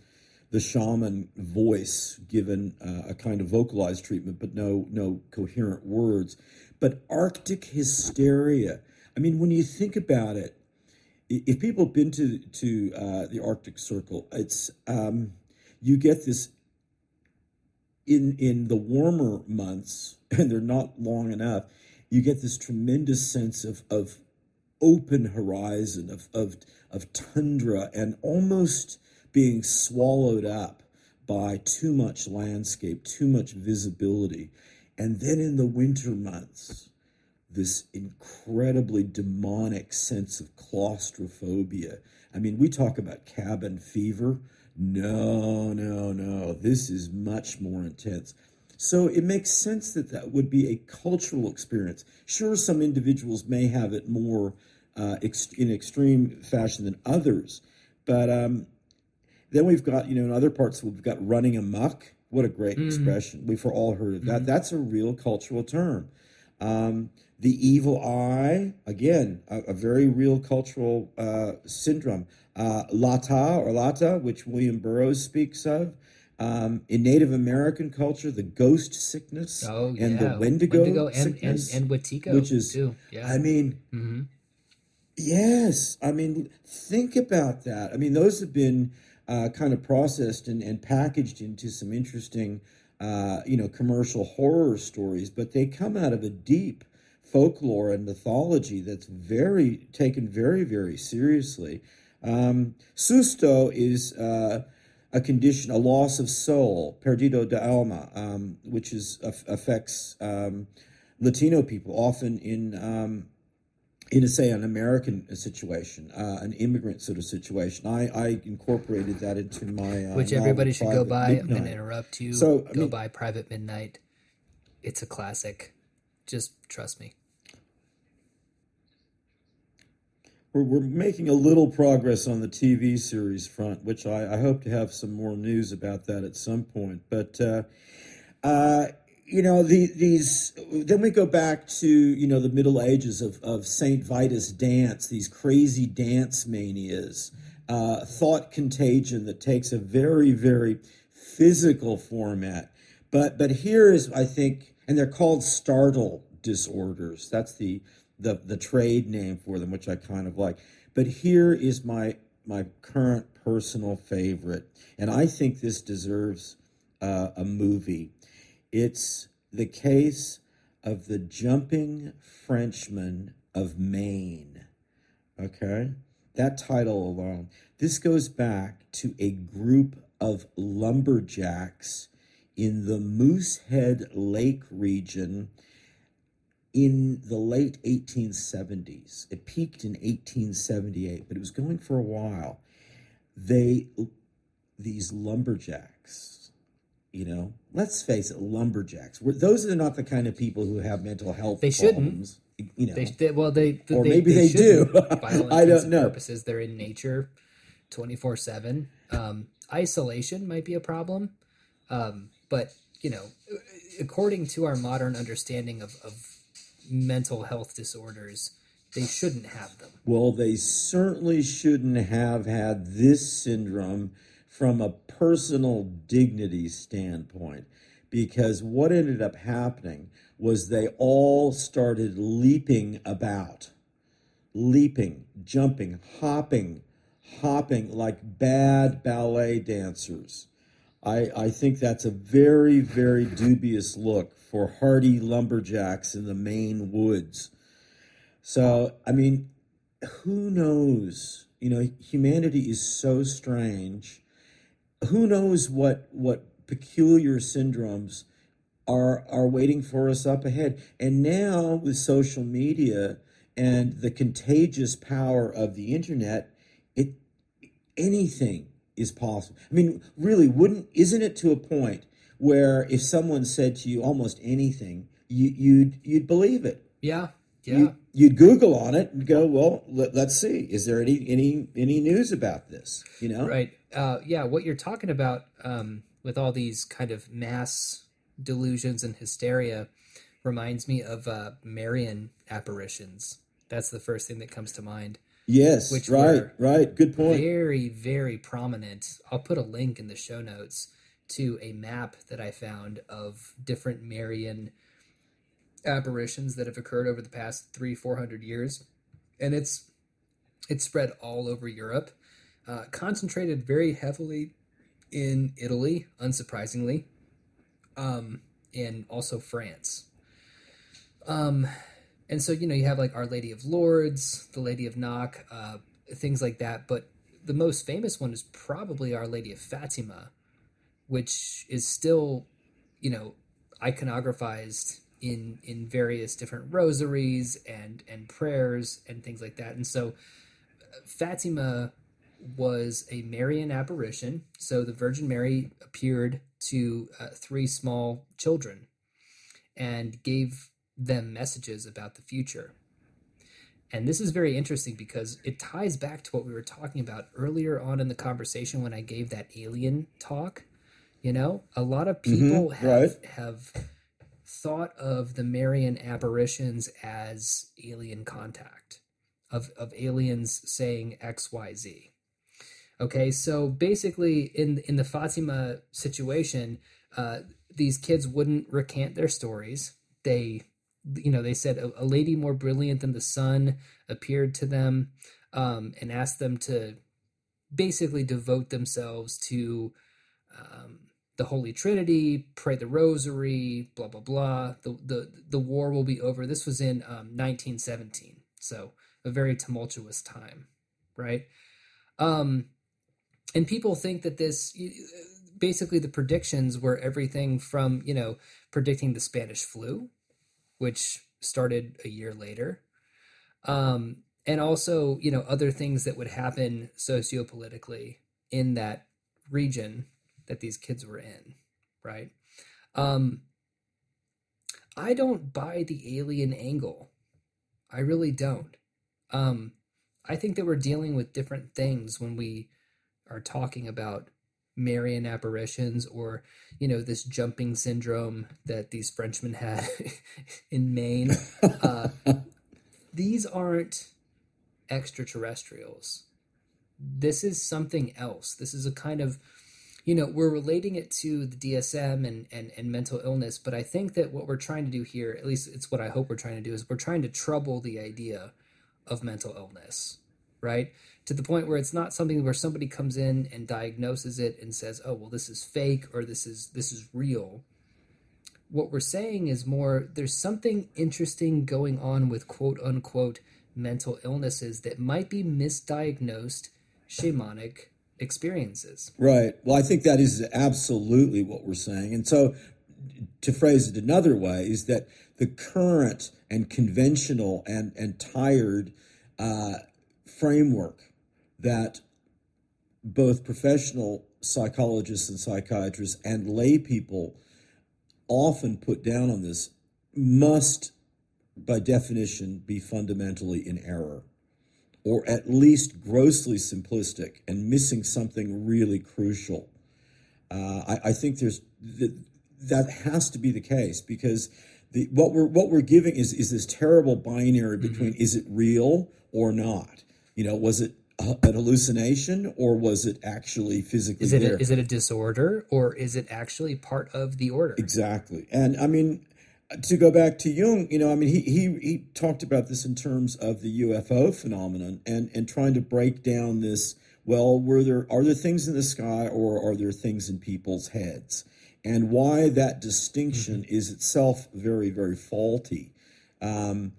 the shaman voice given uh, a kind of vocalized treatment, but no no coherent words. But Arctic hysteria. I mean, when you think about it, if people have been to to uh, the Arctic Circle, it's um, you get this in in the warmer months, and they're not long enough, you get this tremendous sense of of open horizon of of of tundra and almost being swallowed up by too much landscape, too much visibility. And then in the winter months, this incredibly demonic sense of claustrophobia. I mean, we talk about cabin fever. No, no, no. This is much more intense. So it makes sense that that would be a cultural experience. Sure, some individuals may have it more uh, ex- in extreme fashion than others, but um, then we've got, you know, in other parts, we've got running amok. What a great mm-hmm. expression. We've all heard of that. Mm-hmm. That's a real cultural term. Um, the evil eye, again, a, a very real cultural uh, syndrome. Uh, Lata or Lata, which William Burroughs speaks of. Um, in Native American culture, the ghost sickness oh, and yeah. the Wendigo, Wendigo and, sickness, and, and Wetiko, which is, too. Yeah. I mean, mm-hmm. yes, I mean, think about that. I mean, those have been uh, kind of processed and, and packaged into some interesting, uh, you know, commercial horror stories, but they come out of a deep folklore and mythology that's very taken very, very seriously. Um, susto is uh, a condition, a loss of soul, perdido de alma, um, which is affects um, Latino people often in um, in a say an American situation, uh, an immigrant sort of situation. I, I incorporated that into my uh, which everybody should go buy. Midnight. I'm going to interrupt you. So I go mean, buy Private Midnight. It's a classic. Just trust me. We're, we're making a little progress on the TV series front, which I, I hope to have some more news about that at some point. But uh, uh, you know the, these then we go back to you know the middle ages of, of saint vitus dance these crazy dance manias uh, thought contagion that takes a very very physical format but but here is i think and they're called startle disorders that's the the the trade name for them which i kind of like but here is my my current personal favorite and i think this deserves uh, a movie it's the case of the jumping Frenchman of Maine. Okay? That title alone. This goes back to a group of lumberjacks in the Moosehead Lake region in the late 1870s. It peaked in 1878, but it was going for a while. They, these lumberjacks, you know, let's face it, lumberjacks. We're, those are not the kind of people who have mental health. They problems, shouldn't. You know, they, they, well, they, or maybe they, they, do. By all I don't know. Purposes, they're in nature, twenty four seven. Um, isolation might be a problem, um, but you know, according to our modern understanding of, of mental health disorders, they shouldn't have them. Well, they certainly shouldn't have had this syndrome from a personal dignity standpoint because what ended up happening was they all started leaping about, leaping, jumping, hopping, hopping like bad ballet dancers. I, I think that's a very, very dubious look for hardy lumberjacks in the Maine woods. So, I mean, who knows? You know, humanity is so strange who knows what what peculiar syndromes are are waiting for us up ahead. And now with social media and the contagious power of the internet, it anything is possible. I mean, really, wouldn't isn't it to a point where if someone said to you almost anything, you, you'd you'd believe it? Yeah, yeah. You, would Google on it and go, well, let, us see. Is there any any any news about this? You know, right? Uh, yeah. What you're talking about um, with all these kind of mass delusions and hysteria reminds me of uh, Marian apparitions. That's the first thing that comes to mind. Yes, which right, right. Good point. Very, very prominent. I'll put a link in the show notes to a map that I found of different Marian apparitions that have occurred over the past three, four hundred years, and it's it's spread all over Europe, uh, concentrated very heavily in Italy, unsurprisingly, um, and also France. Um, and so you know you have like Our Lady of Lourdes, the Lady of Knock, uh, things like that. But the most famous one is probably Our Lady of Fatima, which is still, you know, iconographized in in various different rosaries and and prayers and things like that. And so Fatima was a Marian apparition. So the Virgin Mary appeared to uh, three small children and gave them messages about the future. And this is very interesting because it ties back to what we were talking about earlier on in the conversation when I gave that alien talk. You know, a lot of Mm-hmm. people have right. have thought of the Marian apparitions as alien contact, of of aliens saying X, Y, Z. Okay, so basically, in in the Fatima situation, uh, these kids wouldn't recant their stories. They, you know, they said a, a lady more brilliant than the sun appeared to them um, and asked them to basically devote themselves to um, the Holy Trinity, pray the Rosary, blah blah blah. The the the war will be over. This was in um, 1917, so a very tumultuous time, right? Um, and people think that this basically the predictions were everything from you know predicting the Spanish flu, which started a year later, um, and also you know other things that would happen sociopolitically in that region that these kids were in, right? Um, I don't buy the alien angle. I really don't. Um, I think that we're dealing with different things when we are talking about Marian apparitions or, you know, this jumping syndrome that these Frenchmen had in Maine. Uh, these aren't extraterrestrials. This is something else. This is a kind of, you know, we're relating it to the DSM and, and, and mental illness, but I think that what we're trying to do here, at least it's what I hope we're trying to do, is we're trying to trouble the idea of mental illness, right? To the point where it's not something where somebody comes in and diagnoses it and says, "Oh, well, this is fake" or "This is this is real." What we're saying is more there's something interesting going on with quote unquote mental illnesses that might be misdiagnosed shamanic experiences. Right. Well, I think that is absolutely what we're saying. And so, to phrase it another way, is that the current and conventional and, and tired uh, framework that both professional psychologists and psychiatrists and lay people often put down on this must, by definition, be fundamentally in error or at least grossly simplistic and missing something really crucial. Uh, I, I, think there's that, that has to be the case because the what we're what we're giving is is this terrible binary between mm-hmm. is it real or not? You know, was it a, an hallucination or was it actually physically is it there? A, is it a disorder or is it actually part of the order? Exactly, and I mean to go back to Jung, you know, I mean, he he he talked about this in terms of the UFO phenomenon and and trying to break down this. Well, were there are there things in the sky or are there things in people's heads? And why that distinction mm-hmm. is itself very very faulty, um,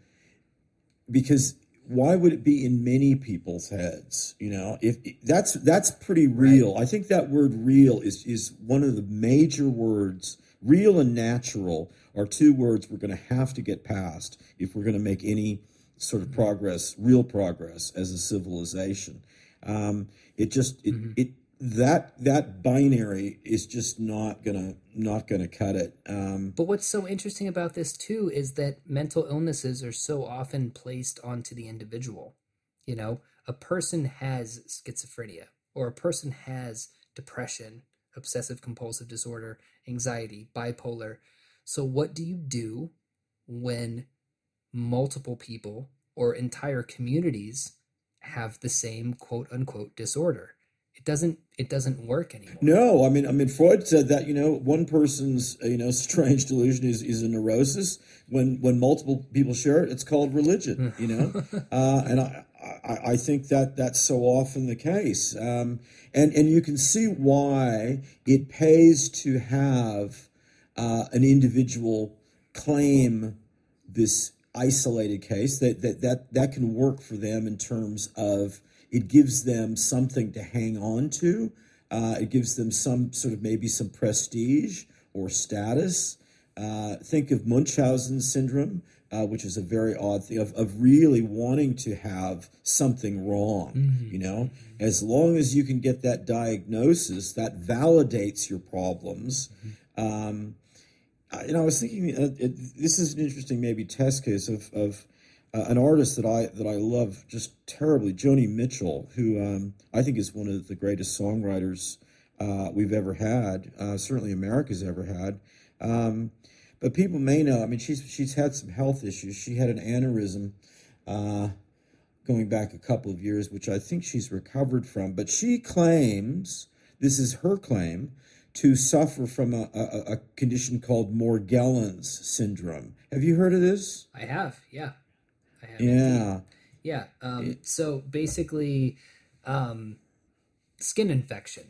because why would it be in many people's heads? You know, if that's that's pretty real. Right. I think that word "real" is is one of the major words. Real and natural are two words we're going to have to get past if we're going to make any sort of progress, real progress as a civilization. Um, it just it, mm-hmm. it that that binary is just not gonna not gonna cut it. Um, but what's so interesting about this too is that mental illnesses are so often placed onto the individual. You know, a person has schizophrenia or a person has depression, obsessive compulsive disorder, anxiety, bipolar. So, what do you do when multiple people or entire communities have the same quote unquote disorder? It doesn't. It doesn't work anymore. No, I mean, I mean, Freud said that you know one person's you know strange delusion is, is a neurosis. When when multiple people share it, it's called religion. You know, uh, and I, I I think that that's so often the case. Um, and and you can see why it pays to have uh, an individual claim this isolated case that, that that that can work for them in terms of it gives them something to hang on to uh, it gives them some sort of maybe some prestige or status uh, think of munchausen syndrome uh, which is a very odd thing of, of really wanting to have something wrong mm-hmm. you know as long as you can get that diagnosis that validates your problems mm-hmm. um, you know, I was thinking uh, it, this is an interesting maybe test case of of uh, an artist that I that I love just terribly, Joni Mitchell, who um, I think is one of the greatest songwriters uh, we've ever had, uh, certainly America's ever had. Um, but people may know. I mean, she's she's had some health issues. She had an aneurysm uh, going back a couple of years, which I think she's recovered from. But she claims this is her claim to suffer from a, a, a, condition called Morgellons syndrome. Have you heard of this? I have, yeah. I have yeah. Indeed. Yeah. Um, so basically, um, skin infection,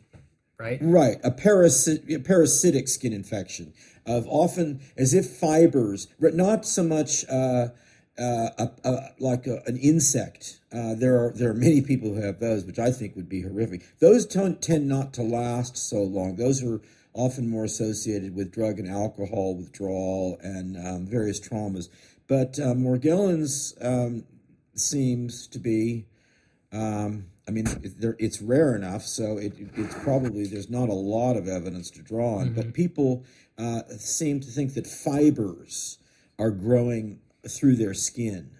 right? Right. A, parasit- a parasitic skin infection of often as if fibers, but not so much uh, uh, a, a, like a, an insect. Uh, there are there are many people who have those, which I think would be horrific. Those don't tend not to last so long. Those are often more associated with drug and alcohol withdrawal and um, various traumas. But uh, Morgellons um, seems to be. Um, I mean, it's rare enough, so it, it's probably there's not a lot of evidence to draw on. Mm-hmm. But people uh, seem to think that fibers are growing through their skin,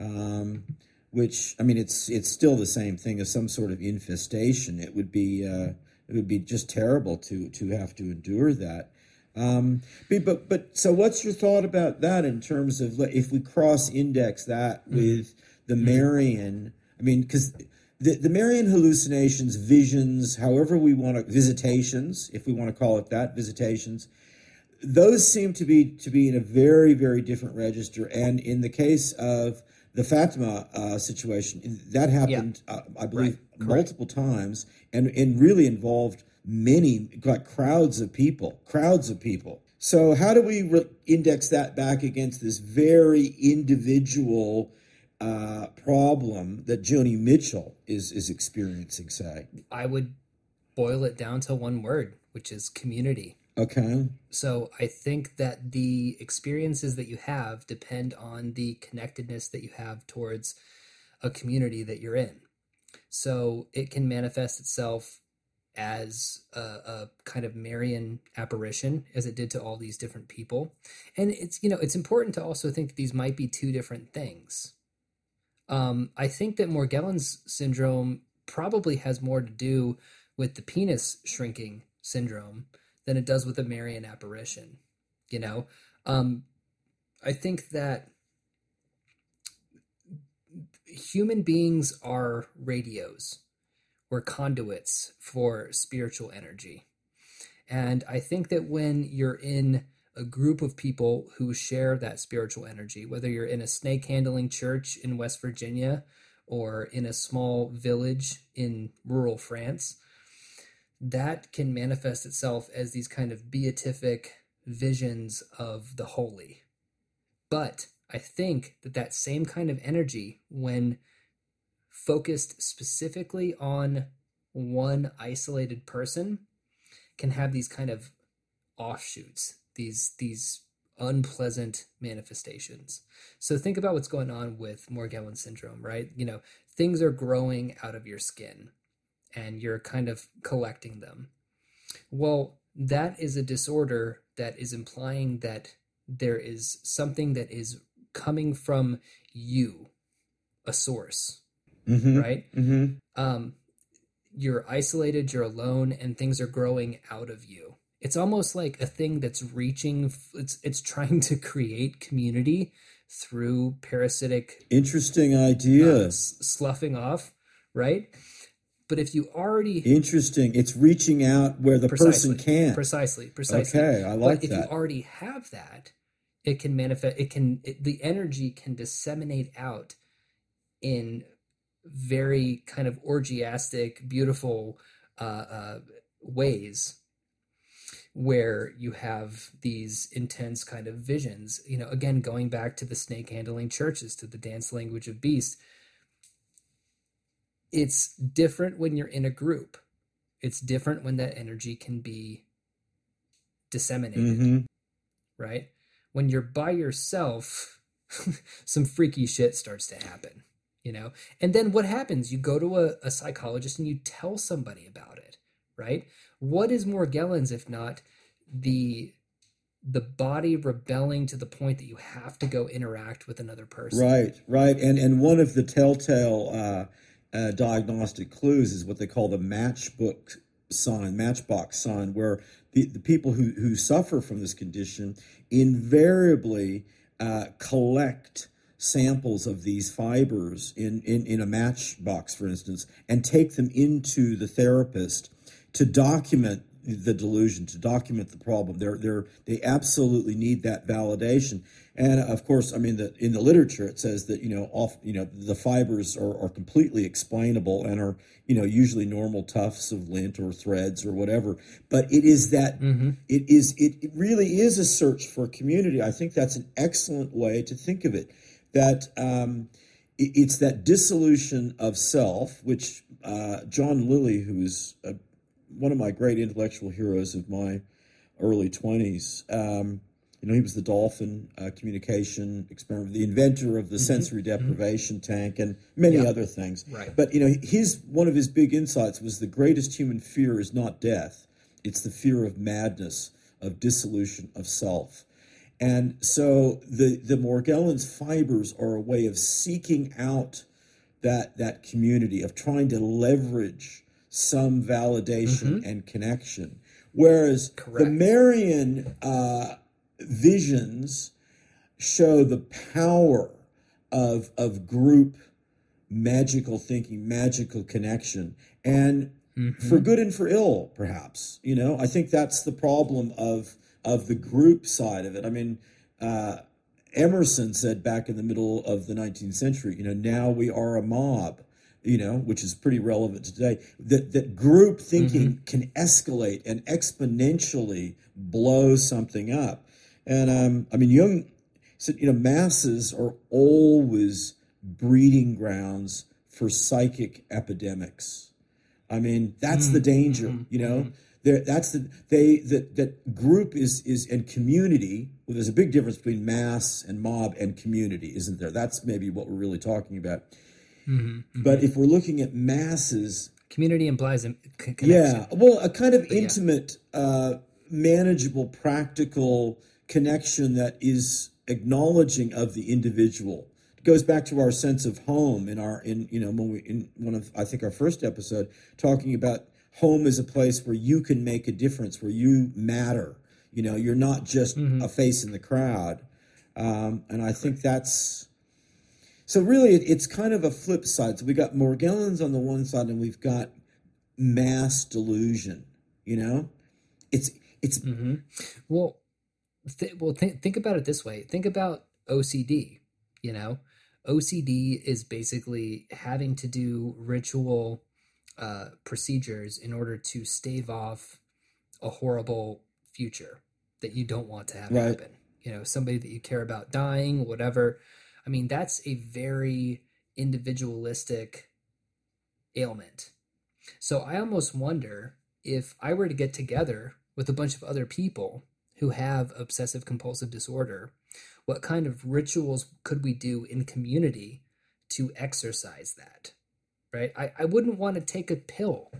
um, which I mean, it's it's still the same thing as some sort of infestation. It would be uh, it would be just terrible to to have to endure that. Um, but but so what's your thought about that in terms of if we cross index that mm-hmm. with the mm-hmm. Marian? I mean, because the, the Marian hallucinations, visions, however we want to, visitations, if we want to call it that, visitations, those seem to be to be in a very very different register. And in the case of the Fatima uh, situation, that happened, yeah. uh, I believe, right. multiple times, and and really involved many like crowds of people, crowds of people. So how do we re- index that back against this very individual? Uh, problem that Joni Mitchell is is experiencing. Say, I would boil it down to one word, which is community. Okay. So I think that the experiences that you have depend on the connectedness that you have towards a community that you're in. So it can manifest itself as a, a, kind of Marian apparition, as it did to all these different people. And it's you know it's important to also think that these might be two different things. Um, I think that Morgellons syndrome probably has more to do with the penis shrinking syndrome than it does with a Marian apparition. You know, um, I think that human beings are radios. We're conduits for spiritual energy. And I think that when you're in a group of people who share that spiritual energy, whether you're in a snake handling church in West Virginia or in a small village in rural France, that can manifest itself as these kind of beatific visions of the holy. But I think that that same kind of energy, when focused specifically on one isolated person, can have these kind of offshoots, these these unpleasant manifestations. So think about what's going on with Morgellons syndrome, right? You know, things are growing out of your skin and you're kind of collecting them. Well, that is a disorder that is implying that there is something that is coming from you, a source, mm-hmm. right? Mm-hmm. Um, you're isolated, you're alone, and things are growing out of you. It's almost like a thing that's reaching. It's it's trying to create community through parasitic. Interesting idea. Uh, sloughing off, right? But if you already interesting, it's reaching out where the person can precisely, precisely. Okay, I like but if that. you already have that, it can manifest. It can it, the energy can disseminate out in very kind of orgiastic, beautiful uh, uh, ways, where you have these intense kind of visions. You know, again, going back to the snake handling churches, to the dance language of beast, it's different when you're in a group. It's different when that energy can be disseminated, mm-hmm. right? When you're by yourself, some freaky shit starts to happen, you know? And then what happens? You go to a, a psychologist and you tell somebody about it, right? What is Morgellons if not the the body rebelling to the point that you have to go interact with another person. Right, right, and and one of the telltale uh, uh, diagnostic clues is what they call the matchbook sign, matchbox sign, where the, the people who who suffer from this condition invariably uh, collect samples of these fibers in, in in a matchbox, for instance, and take them into the therapist to document the delusion to document the problem. They're they're they absolutely need that validation. And of course, I mean, the, in the literature, it says that you know, off you know, the fibers are, are completely explainable and are you know usually normal tufts of lint or threads or whatever. But it is that mm-hmm. it is it, it really is a search for community. I think that's an excellent way to think of it. That um, it, it's that dissolution of self, which uh, John Lilly, who is a one of my great intellectual heroes of my early 20s. Um, you know, he was the dolphin uh, communication experiment, the inventor of the mm-hmm. sensory mm-hmm. deprivation mm-hmm. tank, and many yeah. other things. Right. But you know, his one of his big insights was the greatest human fear is not death; it's the fear of madness, of dissolution of self. And so the the Morgellons fibers are a way of seeking out that that community, of trying to leverage some validation mm-hmm. and connection. Whereas Correct. the Marian uh, visions show the power of, of group magical thinking, magical connection, and mm-hmm. for good and for ill, perhaps. You know, I think that's the problem of of the group side of it. I mean, uh, Emerson said back in the middle of the 19th century, you know, now we are a mob you know, which is pretty relevant today, that, that group thinking mm-hmm. can escalate and exponentially blow something up. And um, I mean, Jung said, you know, masses are always breeding grounds for psychic epidemics. I mean, that's mm-hmm. the danger, mm-hmm. you know. Mm-hmm. that's the they that that group is is and community. Well, there's a big difference between mass and mob and community, isn't there? That's maybe what we're really talking about Mm-hmm, mm-hmm. But if we're looking at masses, community implies a connection. Yeah, well, a kind of but intimate, yeah. uh, manageable, practical connection that is acknowledging of the individual. It goes back to our sense of home in our in you know when we in one of I think our first episode talking about home is a place where you can make a difference, where you matter. You know, you're not just mm-hmm. a face in the crowd. Um, and I think that's so really, it's kind of a flip side. So we got Morgellons on the one side, and we've got mass delusion. You know, it's it's mm-hmm. well, th- well. Th- think about it this way. Think about OCD. You know, OCD is basically having to do ritual uh, procedures in order to stave off a horrible future that you don't want to have right. happen. You know, somebody that you care about dying, whatever I mean, that's a very individualistic ailment. So I almost wonder if I were to get together with a bunch of other people who have obsessive compulsive disorder, what kind of rituals could we do in community to exercise that? Right? I, I wouldn't want to take a pill.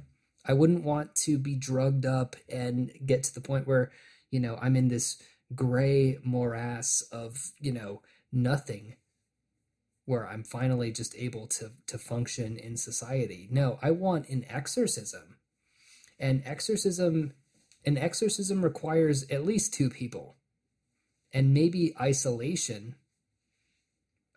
I wouldn't want to be drugged up and get to the point where, you know, I'm in this gray morass of, you know, nothing where I'm finally just able to to function in society. No, I want an exorcism. And exorcism an exorcism requires at least two people. And maybe isolation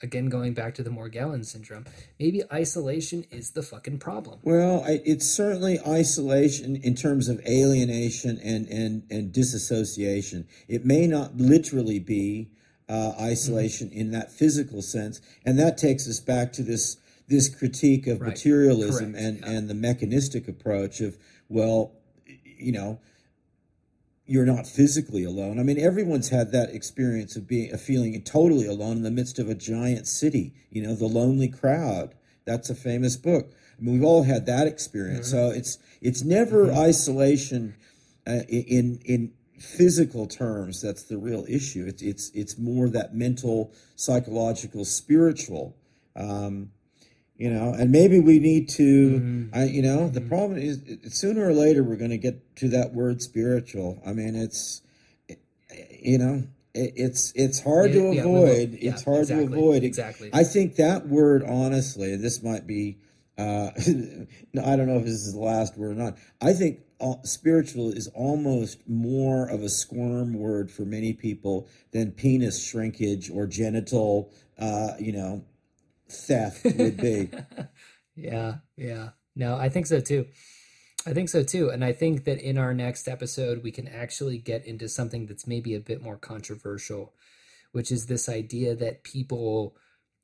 again going back to the Morgellon syndrome, maybe isolation is the fucking problem. Well, it's certainly isolation in terms of alienation and and and disassociation. It may not literally be uh, isolation mm-hmm. in that physical sense, and that takes us back to this this critique of right. materialism Correct. and yeah. and the mechanistic approach of well, you know, you're not physically alone. I mean, everyone's had that experience of being a feeling totally alone in the midst of a giant city. You know, the lonely crowd. That's a famous book. I mean, we've all had that experience. Mm-hmm. So it's it's never mm-hmm. isolation uh, in in physical terms. That's the real issue. It's it's it's more that mental, psychological, spiritual. Um, you know and maybe we need to mm-hmm. I, you know mm-hmm. the problem is sooner or later we're going to get to that word spiritual. I mean it's you know it, it's it's hard yeah, to avoid. Yeah, it's hard exactly, to avoid. exactly. I think that word honestly this might be uh, i don't know if this is the last word or not. I think spiritual is almost more of a squirm word for many people than penis shrinkage or genital uh, you know theft would be. yeah, yeah. No, I think so too. I think so too. And I think that in our next episode, we can actually get into something that's maybe a bit more controversial, which is this idea that people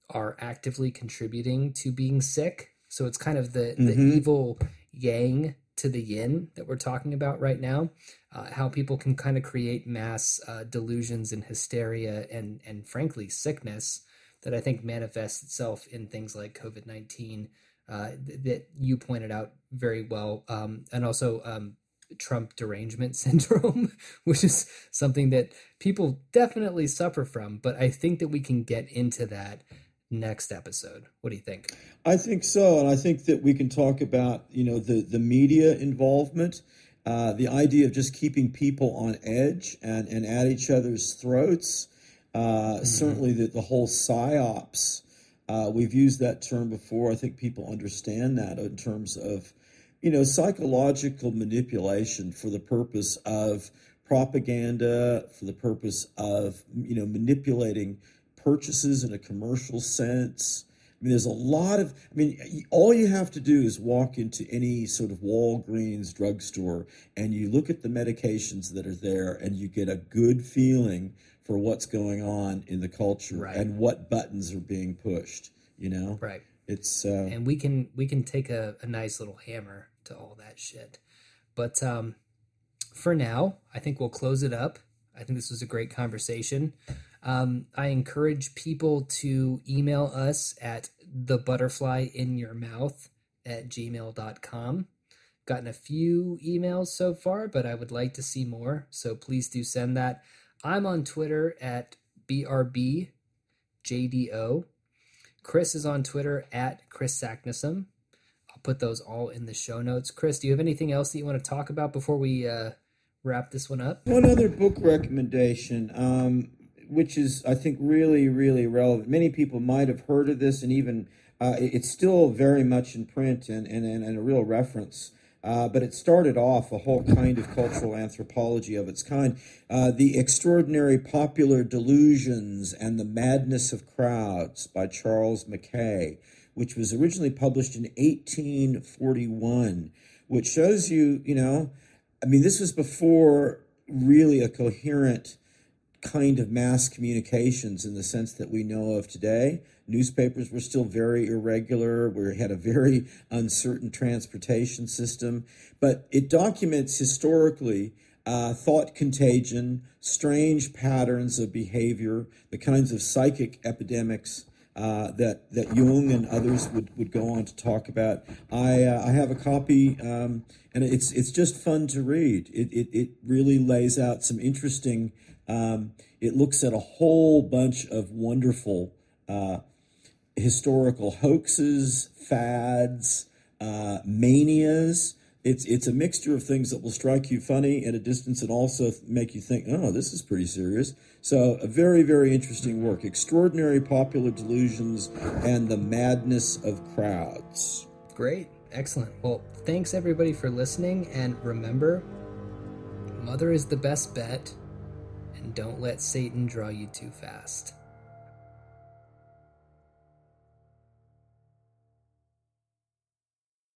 are actively contributing to being sick. So it's kind of the, mm-hmm. the evil yang to the yin that we're talking about right now. Uh, how people can kind of create mass uh, delusions and hysteria and, and frankly, sickness that I think manifests itself in things like COVID 19 uh, that you pointed out very well. Um, and also um, Trump derangement syndrome, which is something that people definitely suffer from. But I think that we can get into that next episode. What do you think? I think so. And I think that we can talk about, you know, the, the media involvement. Uh, the idea of just keeping people on edge and, and at each other's throats, mm-hmm. Certainly, the, the whole psyops. Uh, we've used that term before. I think people understand that in terms of, you know, psychological manipulation for the purpose of propaganda, for the purpose of, you know, manipulating purchases in a commercial sense. I mean, there's a lot of, I mean, all you have to do is walk into any sort of Walgreens drugstore and you look at the medications that are there and you get a good feeling for what's going on in the culture right. and what buttons are being pushed you know? Right. It's uh, and we can we can take a, a nice little hammer to all that shit. But um for now i think we'll close it up. I think this was a great conversation. Um, i encourage people to email us at the butterfly in your mouth at gmail.com gotten a few emails so far but i would like to see more so please do send that I'm on Twitter at BRBJDO. Kris is on Twitter at Kris Saknussemm. I'll put those all in the show notes. Kris, do you have anything else that you want to talk about before we uh, wrap this one up? One other book recommendation, um, which is, I think, really, really relevant. Many people might have heard of this, and even uh, it's still very much in print and, and, and a real reference. Uh, but it started off a whole kind of cultural anthropology of its kind. Uh, the Extraordinary Popular Delusions and the Madness of Crowds by Charles Mackay, which was originally published in 1841, which shows you, you know, I mean, this was before really a coherent kind of mass communications in the sense that we know of today. Newspapers were still very irregular. We had a very uncertain transportation system, but it documents historically uh, thought contagion, strange patterns of behavior, the kinds of psychic epidemics uh, that that Jung and others would, would go on to talk about. I uh, I have a copy, um, and it's it's just fun to read. It, it it really lays out some interesting. Um, it looks at a whole bunch of wonderful uh, historical hoaxes, fads, uh, manias. It's it's a mixture of things that will strike you funny at a distance and also make you think, oh, this is pretty serious. So a very very interesting work. Extraordinary popular delusions and the madness of crowds. Great, excellent. Well, thanks everybody for listening, and remember, mother is the best bet, and don't let Satan draw you too fast.